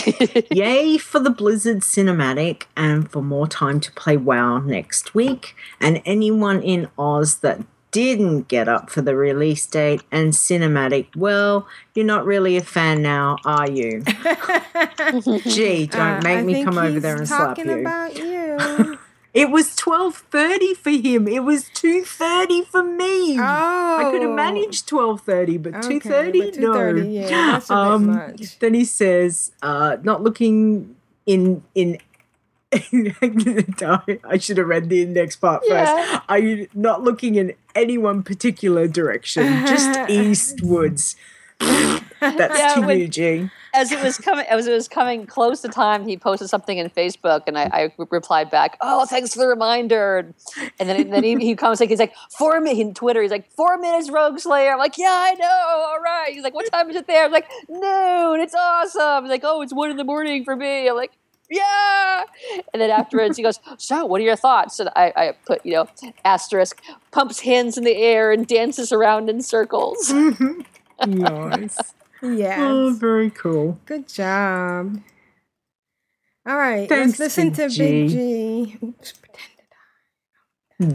Yay for the Blizzard cinematic and for more time to play WoW next week. And anyone in Oz that didn't get up for the release date and cinematic, well, you're not really a fan now, are you? Gee, don't Uh, make me come over there and slap talking you. about you. It was twelve thirty for him. It was two thirty for me. Oh. I could have Oh. managed twelve thirty, but Okay, two thirty, but no. 2:30, yeah, that's a bit um. Then he says, uh, "Not looking in in." I should have read the index part Yeah. first. Are you not looking in any one particular direction? Just eastwards. That's Yeah, to when- you, G. As it was coming, as it was coming close to time, he posted something in Facebook, and I, I replied back, "Oh, thanks for the reminder." And then, then he, he comments like, "He's like four minutes." In Twitter, he's like, four minutes, Rogueslayer." I'm like, "Yeah, I know. All right." He's like, "What time is it there?" I'm like, "Noon. It's awesome." He's like, "Oh, it's one in the morning for me." I'm like, "Yeah." And then afterwards, he goes, "So, what are your thoughts?" And I, I put, you know, asterisk, pumps hands in the air and dances around in circles. nice. Yeah. Oh, very cool. Good job. All right. Thanks, let's listen Big to Big G. Oops.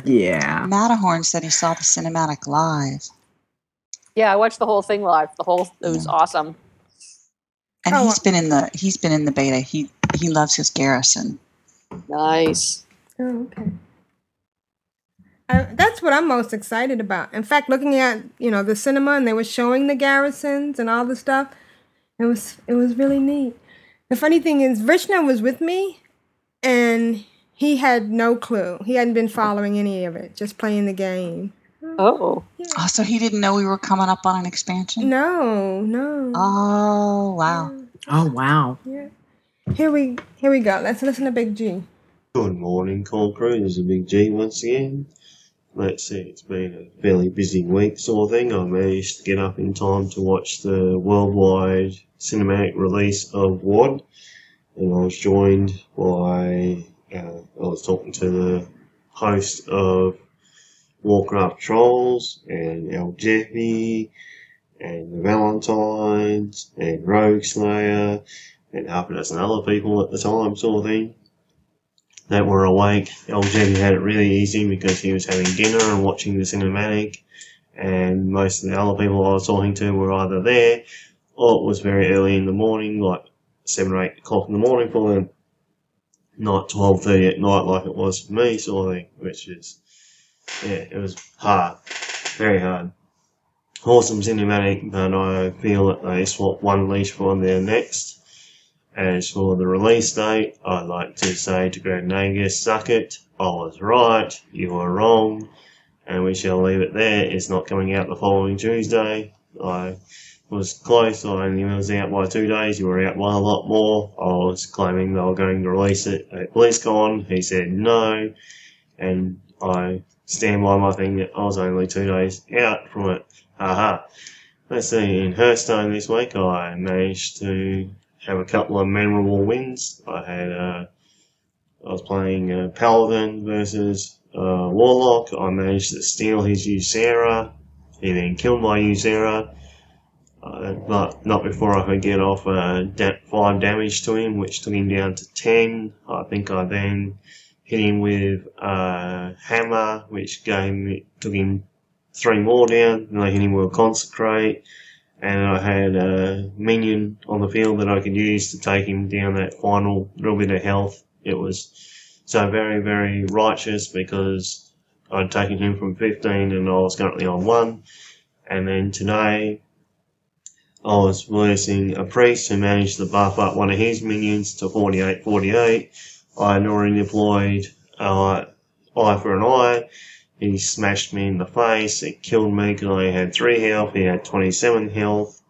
Yeah. Matahorn said he saw the cinematic live, Yeah, I watched the whole thing live. The whole it was awesome. and Oh, he's been in the he's been in the beta. He he loves his garrison. Nice. Oh, okay. Uh, that's what I'm most excited about. In fact, looking at you know the cinema and they were showing the garrisons and all the stuff, it was it was really neat. The funny thing is, Vrishna was with me, and he had no clue. He hadn't been following any of it, just playing the game. Oh. Oh, so he didn't know we were coming up on an expansion. No, no. Oh wow. Oh wow. Yeah. Here we here we go. Let's listen to Big G. Good morning, Call Crew. This is Big G once again. Let's see, it's been a fairly busy week sort of thing. I managed to get up in time to watch the worldwide cinematic release of WoD, and I was joined by, uh, I was talking to the host of Warcraft Trolls, and El Jeffy, and the Valentines, and Rogueslayer, and half a dozen other people at the time sort of thing that were awake. LJ had it really easy because he was having dinner and watching the cinematic, and most of the other people I was talking to were either there or it was very early in the morning, like seven or eight o'clock in the morning for them, not twelve thirty at night like it was for me, sort of thing. Which is, yeah, it was hard, very hard. Awesome cinematic, but I feel that they swapped one leash for their next. As for the release date, I'd like to say to Greg Nagus, suck it. I was right, you were wrong, and we shall leave it there. It's not coming out the following Tuesday. I was close, I was out by two days, you were out by a lot more. I was claiming they were going to release it at BlizzCon. He said no, and I stand by my thing that I was only two days out from it. Haha. Let's see, in Hearthstone this week, I managed to have a couple of memorable wins. I had, uh, I was playing uh, Paladin versus uh, Warlock. I managed to steal his Ysera. He then killed my Ysera. uh, but not before I could get off uh, da- five damage to him, which took him down to ten. I think I then hit him with a hammer, which gave me, took him three more down. Then I hit him with a consecrate, and I had a minion on the field that I could use to take him down that final little bit of health. It was so very, very righteous because I'd taken him from 15 and I was currently on one. And then today, I was releasing a priest who managed to buff up one of his minions to 48 48. I had already deployed uh, eye for an eye. He smashed me in the face. It killed me because I had 3 health. He had 27 health.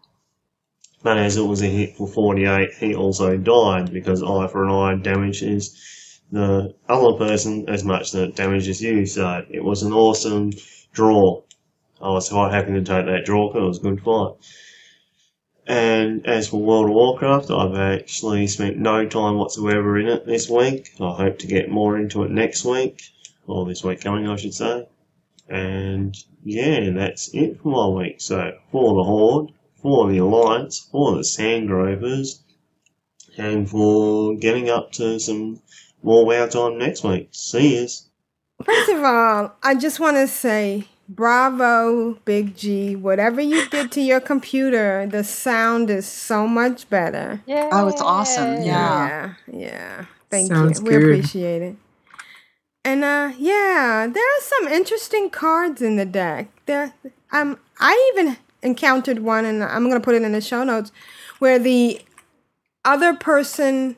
But as it was a hit for 48, he also died because eye for an eye damages the other person as much that it damages you. So it was an awesome draw. I was quite happy to take that draw because it was a good fight. And as for World of Warcraft, I've actually spent no time whatsoever in it this week. I hope to get more into it next week, or this week coming, I should say. And yeah, that's it for my week. So for the Horde, for the Alliance, for the Sandgrovers, and for getting up to some more WoW time next week. See yous. First of all, I just want to say bravo, Big G. Whatever you did to your computer, the sound is so much better. Yeah. Oh, it's awesome. Yeah, Yeah. yeah. Thank Sounds you. We appreciate it. And uh yeah, there are some interesting cards in the deck. There um I even encountered one and I'm gonna put it in the show notes where the other person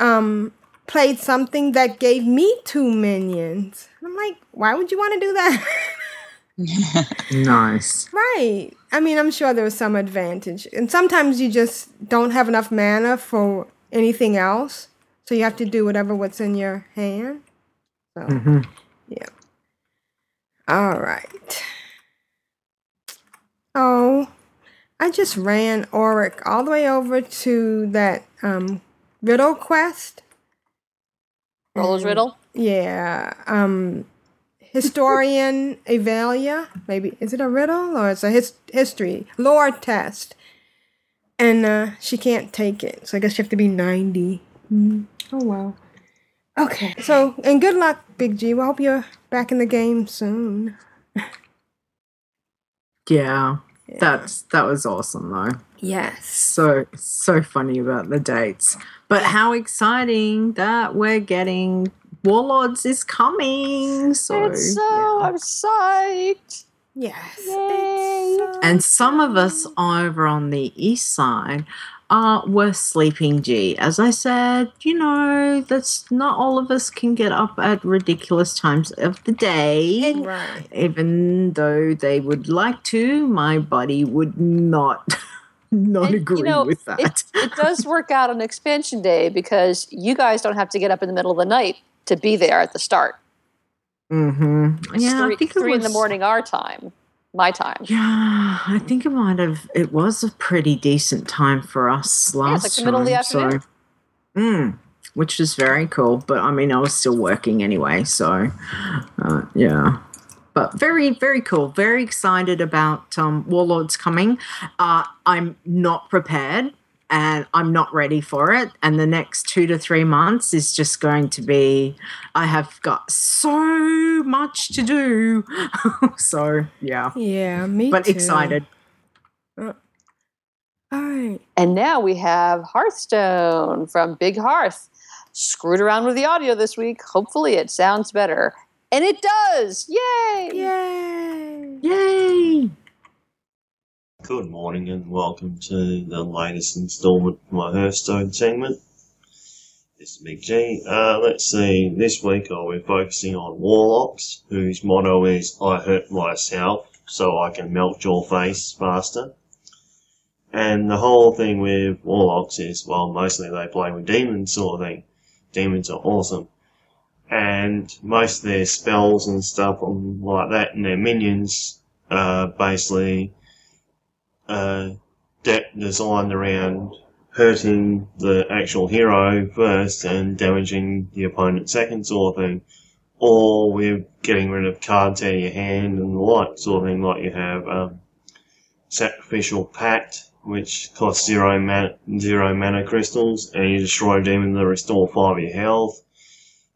um played something that gave me two minions. I'm like, why would you want to do that? Nice. Right. I mean, I'm sure there was some advantage. And sometimes you just don't have enough mana for anything else. So you have to do whatever what's in your hand. So, Mhm. yeah. All right. Oh, I just ran Auric all the way over to that um, riddle quest. Roller's And- riddle. Yeah. Um, historian Avalia. Maybe is it a riddle or it's a his- history lore test? And uh, she can't take it, so I guess you have to be ninety. Mm. Oh wow. Okay. So and good luck, Big G. We hope you're back in the game soon. Yeah. That's that was awesome though. Yes. So so funny about the dates. But how exciting that we're getting Warlords is coming. So It's so I'm psyched. Yes. and some of us over on the east side uh, were sleeping G. As I said, you know, that's not all of us can get up at ridiculous times of the day. Right. Even though they would like to, my body would not not agree you know, with that. It, it does work out on expansion day because you guys don't have to get up in the middle of the night to be there at the start. mm-hmm. It's Yeah, three, I think it three in the morning our time, my time. Yeah, I think it might have. It was a pretty decent time for us Yeah, last it's like the middle of the time. So, mm, which was very cool. But I mean, I was still working anyway, so uh, yeah. But very, very cool. Very excited about um, Warlords coming. Uh, I'm not prepared and I'm not ready for it. And the next two to three months is just going to be, I have got so much to do. so, yeah. Yeah, me But too. excited. Uh, all right. And now we have Hearthstone from Big Hearth. Screwed around with the audio this week. Hopefully it sounds better. And it does! Yay! Yay! Yay! Good morning and welcome to the latest instalment of my Hearthstone segment. This is Big G. Uh, let's see, this week I'll be focusing on Warlocks, whose motto is I hurt myself so I can melt your face faster. And the whole thing with Warlocks is, well, mostly they play with demons sort of thing. Demons are awesome. And most of their spells and stuff like that and their minions are basically uh, de- designed around hurting the actual hero first and damaging the opponent second sort of thing. Or with getting rid of cards out of your hand and the like sort of thing like you have um, Sacrificial Pact, which costs zero, man- zero mana crystals, and you destroy a demon to restore 5 of your health.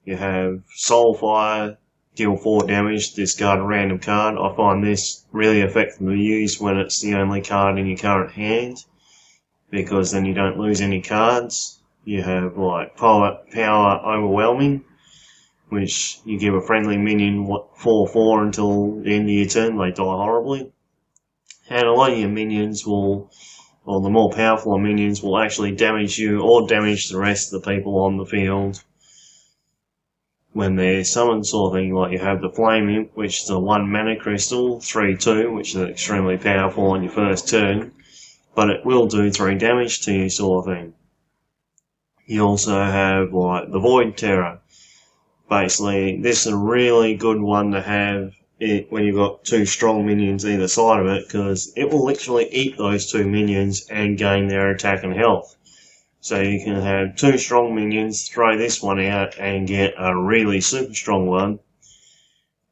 You have Soulfire, deal 4 damage, discard a random card. I find this really effective to use when it's the only card in your current hand, because then you don't lose any cards. You have like Power, power Overwhelming, which you give a friendly minion what 4 4 until the end of your turn, they die horribly. And a lot of your minions will, or the more powerful minions will actually damage you or damage the rest of the people on the field when they're summoned sort of thing, like you have the Flame Imp, which is a 1 mana crystal, 3-2, which is extremely powerful on your first turn, but it will do 3 damage to you sort of thing. You also have like the Void Terror. Basically, this is a really good one to have it when you've got two strong minions either side of it, because it will literally eat those two minions and gain their attack and health. So you can have two strong minions, throw this one out, and get a really super strong one.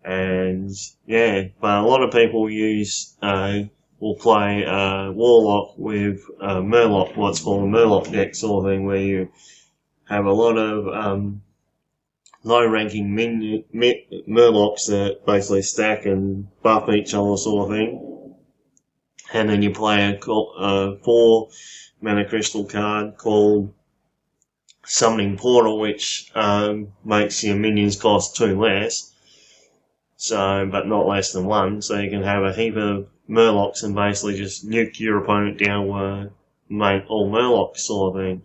And yeah, but a lot of people use uh, will play uh, Warlock with uh, Murloc, what's called a Murloc deck sort of thing, where you have a lot of um, low-ranking minion, mi- Murlocs that basically stack and buff each other sort of thing. And then you play a, a four mana crystal card called Summoning Portal, which um, makes your minions cost two less. So, but not less than one. So you can have a heap of Murlocs and basically just nuke your opponent down with make all Murlocs sort of thing.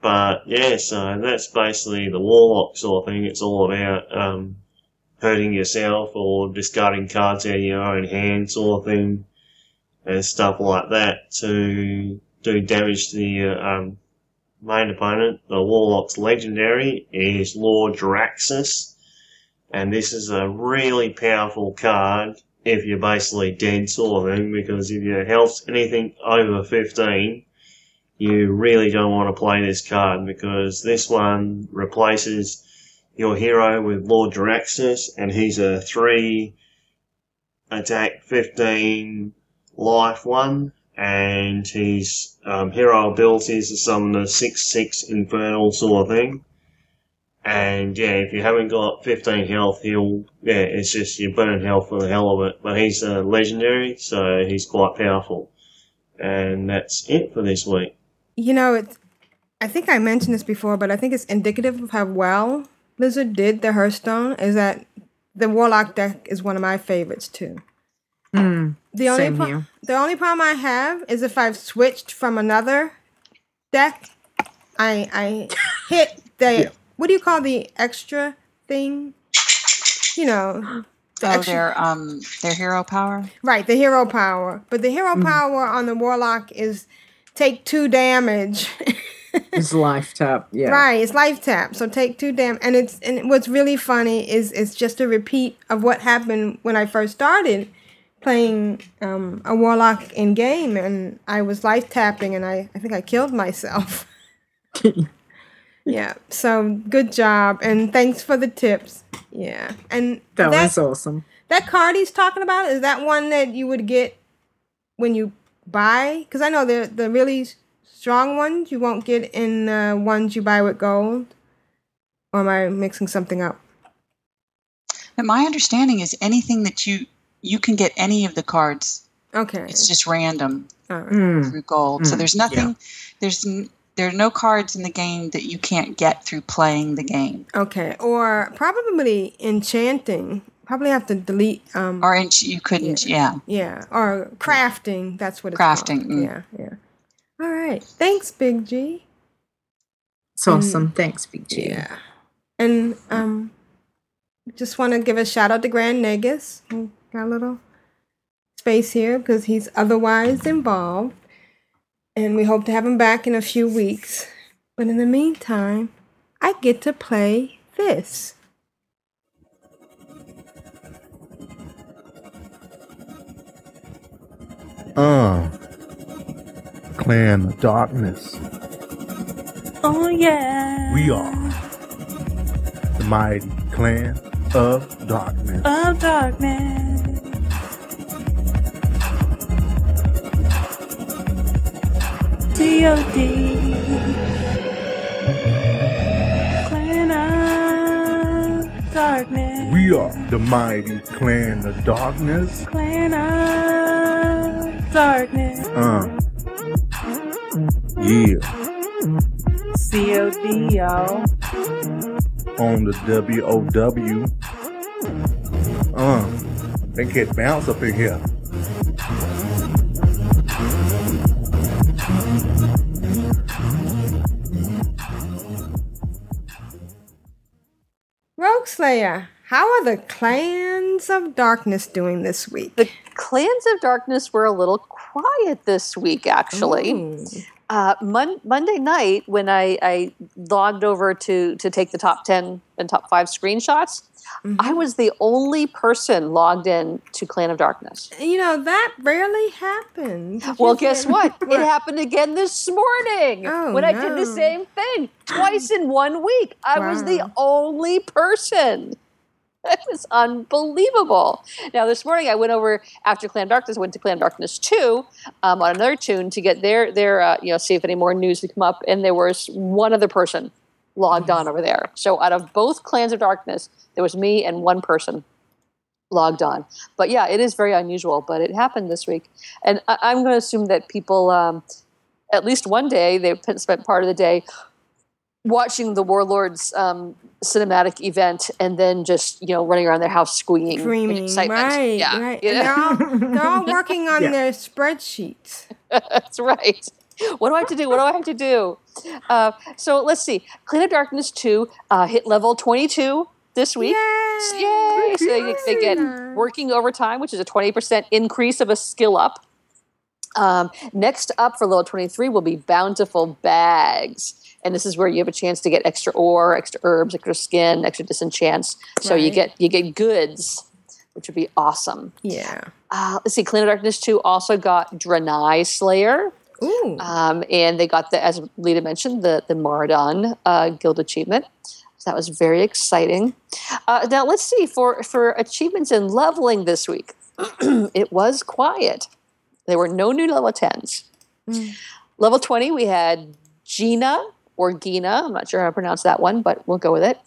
But yeah, so that's basically the Warlock sort of thing. It's all about um, hurting yourself or discarding cards out of your own hand sort of thing and stuff like that to do damage to the um, main opponent. The Warlock's legendary is Lord Jaraxxus, and this is a really powerful card if you're basically dead of because if your health's anything over 15, you really don't want to play this card because this one replaces your hero with Lord Jaraxxus, and he's a 3 attack 15 life one, and his um, hero abilities are some of the 6-6 infernal sort of thing. And yeah, if you haven't got 15 health, he'll, yeah, it's just you burn health for the hell of it. But he's a legendary, so he's quite powerful. And that's it for this week. You know, it's, I think I mentioned this before, but I think it's indicative of how well Blizzard did the Hearthstone. Is that the Warlock deck is one of my favorites too. Mm, The only same pro- here. the only problem I have is if I've switched from another deck, I I hit the what do you call the extra thing? You know, the Oh, extra- their um their hero power. Right, the hero power. But the hero power on the warlock is take two damage. It's life tap. Yeah. Right, it's life tap. So take two damage, and it's and what's really funny is it's just a repeat of what happened when I first started playing um, a warlock in game and I was life tapping and I, I think I killed myself. yeah. So good job and thanks for the tips. Yeah. And That that- was awesome. that card he's talking about is that one that you would get when you buy? Because I know the the really strong ones you won't get in the ones you buy with gold. Or am I mixing something up? But my understanding is anything that you you can get any of the cards. Okay. It's just random Mm. through gold. So Mm, there's nothing. There's n- there are no cards in the game that you can't get through playing the game. Okay. Or probably enchanting. Probably have to delete. Um, Or in, you couldn't. Yeah. yeah. Or crafting. That's what it's Crafting, called. mm. Yeah. Yeah. All right. Thanks, Big G. It's awesome. Thanks, Big G. Yeah. And um, just want to give a shout out to Grand Nagus. who Got a little space here because he's otherwise involved. And we hope to have him back in a few weeks. But in the meantime, I get to play this. Uh. Clan Darkness. Oh yeah. We are the mighty clan of darkness. Of darkness. D.O.D. Clan of darkness. We are the mighty clan of darkness. Clan of darkness. Uh. Yeah. C-O-D, y'all. On the W-O-W. Uh. They get bounce up in here. Rogueslayer, how are the clans of darkness doing this week? The clans of darkness were a little quiet this week, actually. Uh, Mon- Monday night, when I, I logged over to to take the top ten and top five screenshots, I was the only person logged in to Clan of Darkness. You know, that rarely happens. Well, guess what? It happened again this morning Oh, when I did the same thing twice in one week. I was the only person. It was unbelievable. Now, this morning I went over after Clan Darkness, went to Clan Darkness 2 um, on another tune to get their, their uh, you know, see if any more news would come up. And there was one other person logged on over there. So out of both Clans of Darkness, there was me and one person logged on. But yeah, it is very unusual, but it happened this week. And I- I'm going to assume that people, um, at least one day, they spent part of the day watching the Warlords um, cinematic event and then just, you know, running around their house squeaking. in Screaming, excitement. right, Yeah. right. you And they're all, they're all working on Yeah. their spreadsheets. That's right. What do I have to do? What do I have to do? Uh, so let's see. Clan of Darkness 2 uh, hit level 22 this week. Yay! So they, they get working overtime, which is a 20% increase of a skill up. Um, next up for level 23 will be Bountiful Bags. And this is where you have a chance to get extra ore, extra herbs, extra skin, extra disenchants. So you get you get goods, which would be awesome. Yeah. Uh, let's see, Clan of Darkness 2 also got Draenei Slayer. Ooh. Um, and they got the, as Leeta mentioned, the the Maraudon uh, Guild achievement. So that was very exciting. Uh, now let's see for for achievements in leveling this week. it was quiet. There were no new level tens. Level twenty, we had Gina or Gina. I'm not sure how to pronounce that one, but we'll go with it.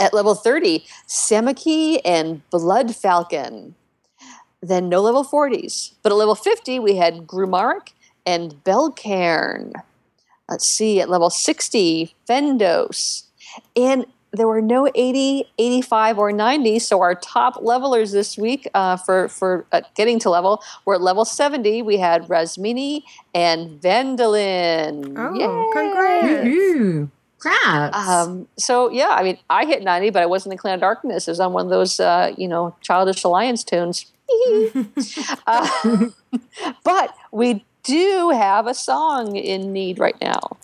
At level 30, Samaki and Blood Falcon. Then no level 40s. But at level 50, we had Grumarik and Belcairn. Let's see, at level 60, Fendos. And there were no 80, 85, or 90. So our top levelers this week uh, for, for uh, getting to level were at level 70. We had Rasmini and Vendolin. Oh, congrats. Congrats. Um, so yeah, I mean, I hit 90, but I wasn't in Clan of Darkness. It was on one of those, uh, you know, Childish Alliance tunes. uh, but we do have a song in need right now.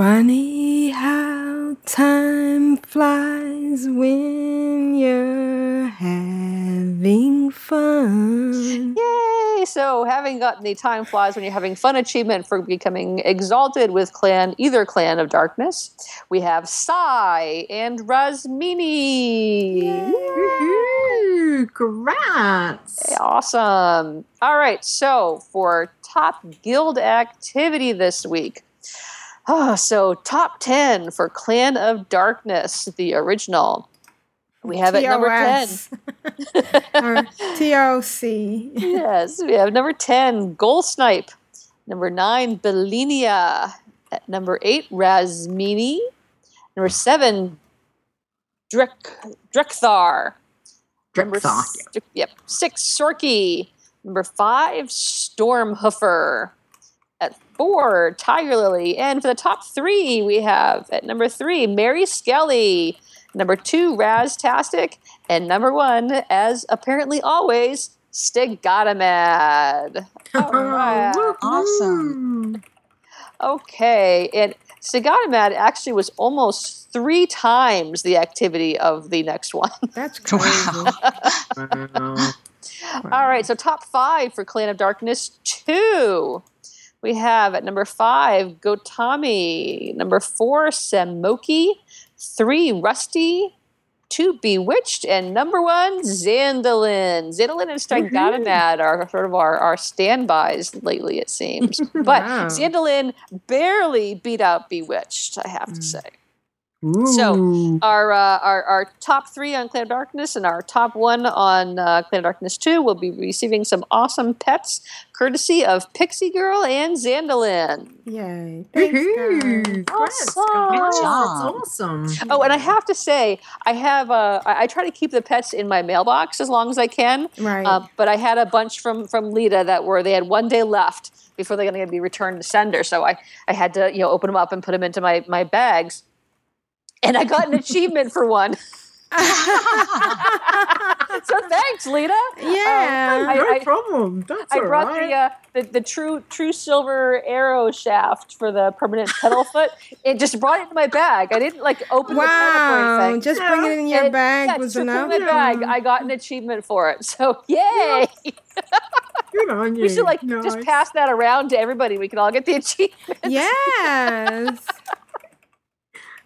Funny how time flies when you're having fun. Yay! So, having gotten the time flies when you're having fun achievement for becoming exalted with clan, either clan of darkness, we have Sai and Rasmini. Woohoo! Congrats. Awesome. All right. So, for top guild activity this week. Oh, so top 10 for Clan of Darkness, the original. We have it number 10. TOS. or TOC. yes, we have number 10, Goal Snipe. Number 9, Belinia. At number 8, Rasmini. Number 7, Drek, Drekthar. Number Drekthar, s- Yep. 6, Sorky. Number 5, Stormhoofer. At 4, Tiger Lily. And for the top 3, we have at number 3, Mary Skelly. Number 2, Raztastic. And number 1, as apparently always, Stigotamad. All right. Awesome. Okay, and Sigatamad actually was almost three times the activity of the next one. That's crazy. All right, so top five for Clan of Darkness 2. We have at number five, Gotami. Number four, Samoki. Three, Rusty. two, Bewitched, and number one, Zandalin. Zandalin and Strigatamad are sort of our, our standbys lately, it seems. But Wow. Zandalin barely beat out Bewitched, I have to hmm. say. So our, uh, our our top three on Clan of Darkness and our top one on uh, Clan of Darkness two will be receiving some awesome pets, courtesy of Pixie Girl and Zandalin. Yay! Thanks, guys. Awesome. That's awesome. Oh, and I have to say, I have uh, I, I try to keep the pets in my mailbox as long as I can. Right. Uh, but I had a bunch from from Leeta that were they had one day left before they're going to be returned to sender. So I I had to you know open them up and put them into my my bags, and I got an achievement for one. so thanks, Leeta. Yeah. Um, no problem. That's I all brought right. the, uh, the the true true silver arrow shaft for the permanent pedal foot. It just brought it in my bag. I didn't like open the pedal up or Wow! anything. Just bring it in your And, bag yeah, was just put it enough. in my bag. I got an achievement for it. So yay! Good on you. We should like just Nice. pass that around to everybody. We can all get the achievement. Yes.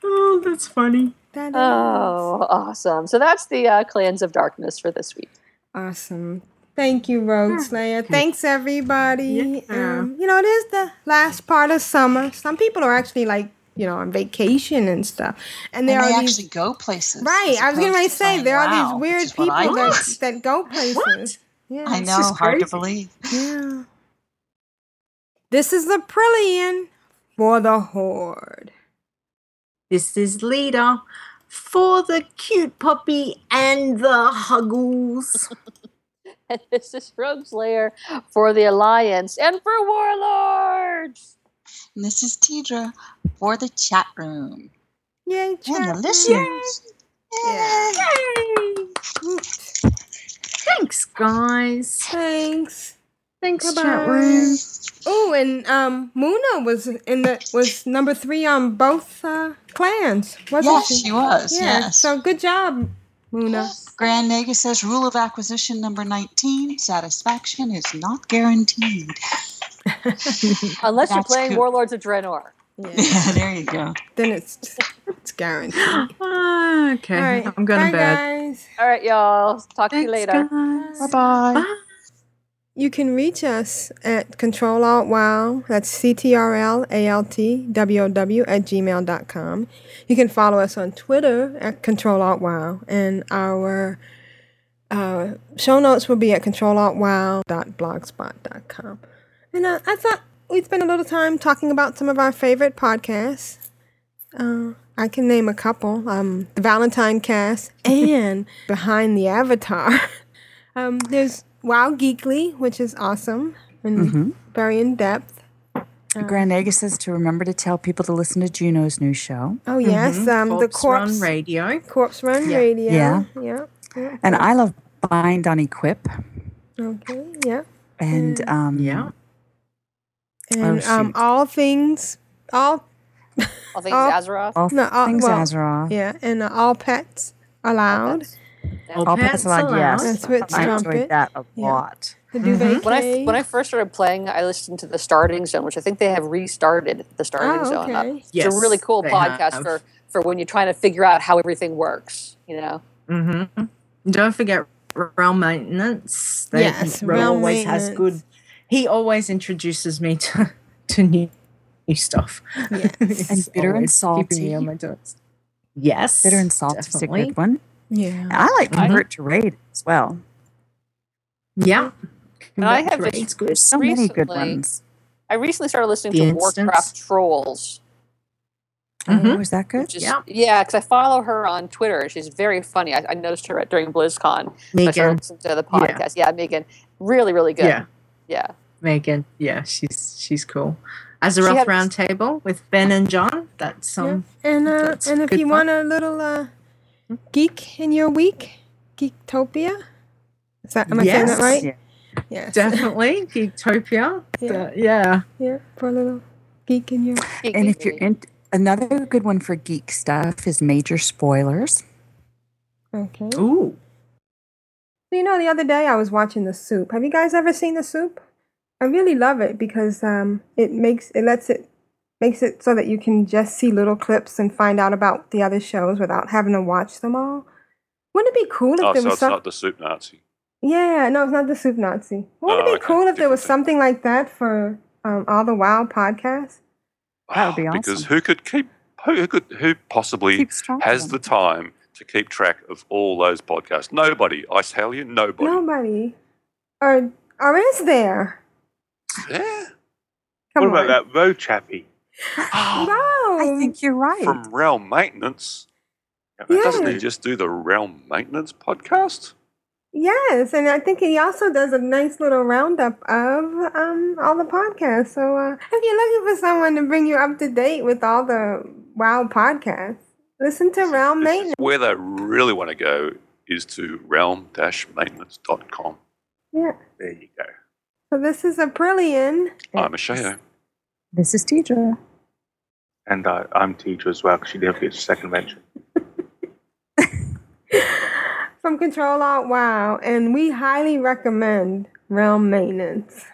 Oh, that's funny. That is Oh, awesome! So that's the uh, clans of darkness for this week. awesome. Thank you, Rogueslayer. Thanks, everybody. Yeah. Um, you know, it is the last part of summer. Some people are actually like, you know, on vacation and stuff. And And there they are these actually go places. Right. I was going opposed to to say saying, there are "Wow," these weird which is what people I that, that go places. Yeah. I know, is hard to believe. Yeah. This is Aprillian for the Horde. This is Leeta for the cute puppy and the huggles. And this is Rogueslayer for the Alliance and for Warlords. And this is Tedrah for the chat room. Yay, And chat the room. listeners. Yeah. Thanks, guys. Thanks. Thanks, Bye-bye. chat room. Oh, and um, Muna was in the was number three on both uh, clans, wasn't Yes, she? she was, Yeah. yes. So good job, Muna. Grand Nagus says rule of acquisition number 19 satisfaction is not guaranteed. Unless you're playing good. Warlords of Draenor. Yeah, there you go. Then it's it's guaranteed. Ah, okay, All right. I'm going Bye, to bed. guys. All right, y'all. Talk to you Thanks, later. guys. Bye-bye. You can reach us at Control Alt Wow. That's C T R L A L T W O W at gmail.com. You can follow us on Twitter at Control Alt Wow. And our uh, show notes will be at controlaltwow.blogspot.com. And uh, I thought we'd spend a little time talking about some of our favorite podcasts. Uh, I can name a couple um, The Valentine Cast and Behind the Avatar. Um, there's Wow Geekly, which is awesome and Mhm. very in depth. Grand Nagus says to remember to tell people to listen to Juno's new show. Oh yes, Mhm. um, the Corpse corpse Run Radio. Corpse Run Yeah. Radio. Yeah. yeah, yeah. And I love Bind on Equip. Okay, yeah, And um, Yeah. and Oh, um, all things, all All things All- Azeroth. all no, all, things well, Azeroth. Yeah, and uh, all pets allowed. All All pets pets allowed, allowed. yes. That's Ritz I Trumpet. enjoyed that a Yeah. lot. The Mhm. When I when I first started playing, I listened to the Starting Zone, which I think they have restarted the Starting Oh, Zone. up. okay. It's Yes, a really cool podcast have. for for when you're trying to figure out how everything works. You know. Mm-hmm. Don't forget realm maintenance. They, Yes, Realm realm always has good. maintenance. He always introduces me to to new new stuff. Yes. And bitter and always keeping me salty. on my toes. Yes, Bitter and Salt is a definitely. good one. Yeah. I like I- Convert to Raid as well. Yeah, And I have Convert just good. There's so many good ones. I recently started listening The to Instance. Warcraft Trolls. Mhm. Oh, is that good? Is, Yeah. yeah, because I follow her on Twitter. She's very funny. I, I noticed her at, during BlizzCon. So I started Megan. listening to the podcast. Yeah, Megan, really, really good. Yeah, yeah. Megan. Yeah, she's she's cool. She Azeroth had- Roundtable with Ben and John. That's Yeah. um. And uh, that's and if you fun. want a little uh, geek in your week, Geektopia. Is that am I saying that right? Yeah. Yes. Definitely Geektopia. Yeah. The- yeah. Yeah, for a little geek in your. And if you're in, another good one for geek stuff is Major Spoilers. Okay. Ooh. So, you know, the other day I was watching The Soup. Have you guys ever seen The Soup? I really love it because um, it makes it lets it makes it so that you can just see little clips and find out about the other shows without having to watch them all. Wouldn't it be cool if Oh, there so was it's some? not the soup Nazi. Yeah, no, it's not the Soup Nazi. Wouldn't Oh, it be okay, cool if there was something like that for um, all the Wild podcasts? That would be awesome. Because who could keep who, who could who possibly Keeps track of has the time to keep track of all those podcasts? Nobody. I tell you, nobody. Nobody. Or, or is there? Yeah. Come what about that road chappie? No. I think you're right. From Realm Maintenance. Doesn't he just do the Realm Maintenance podcast? Yes, and I think he also does a nice little roundup of um, all the podcasts. So uh, if you're looking for someone to bring you up to date with all the Wild podcasts, listen to Realm Maintenance. Where they really want to go is to realm-maintenance.com. Yeah. There you go. So this is Aprillian. I'm a Shayo. This is Tedrah. And uh, I'm teacher as well because she didn't get a second mention. from Control Alt Wow, and we highly recommend Realm Maintenance.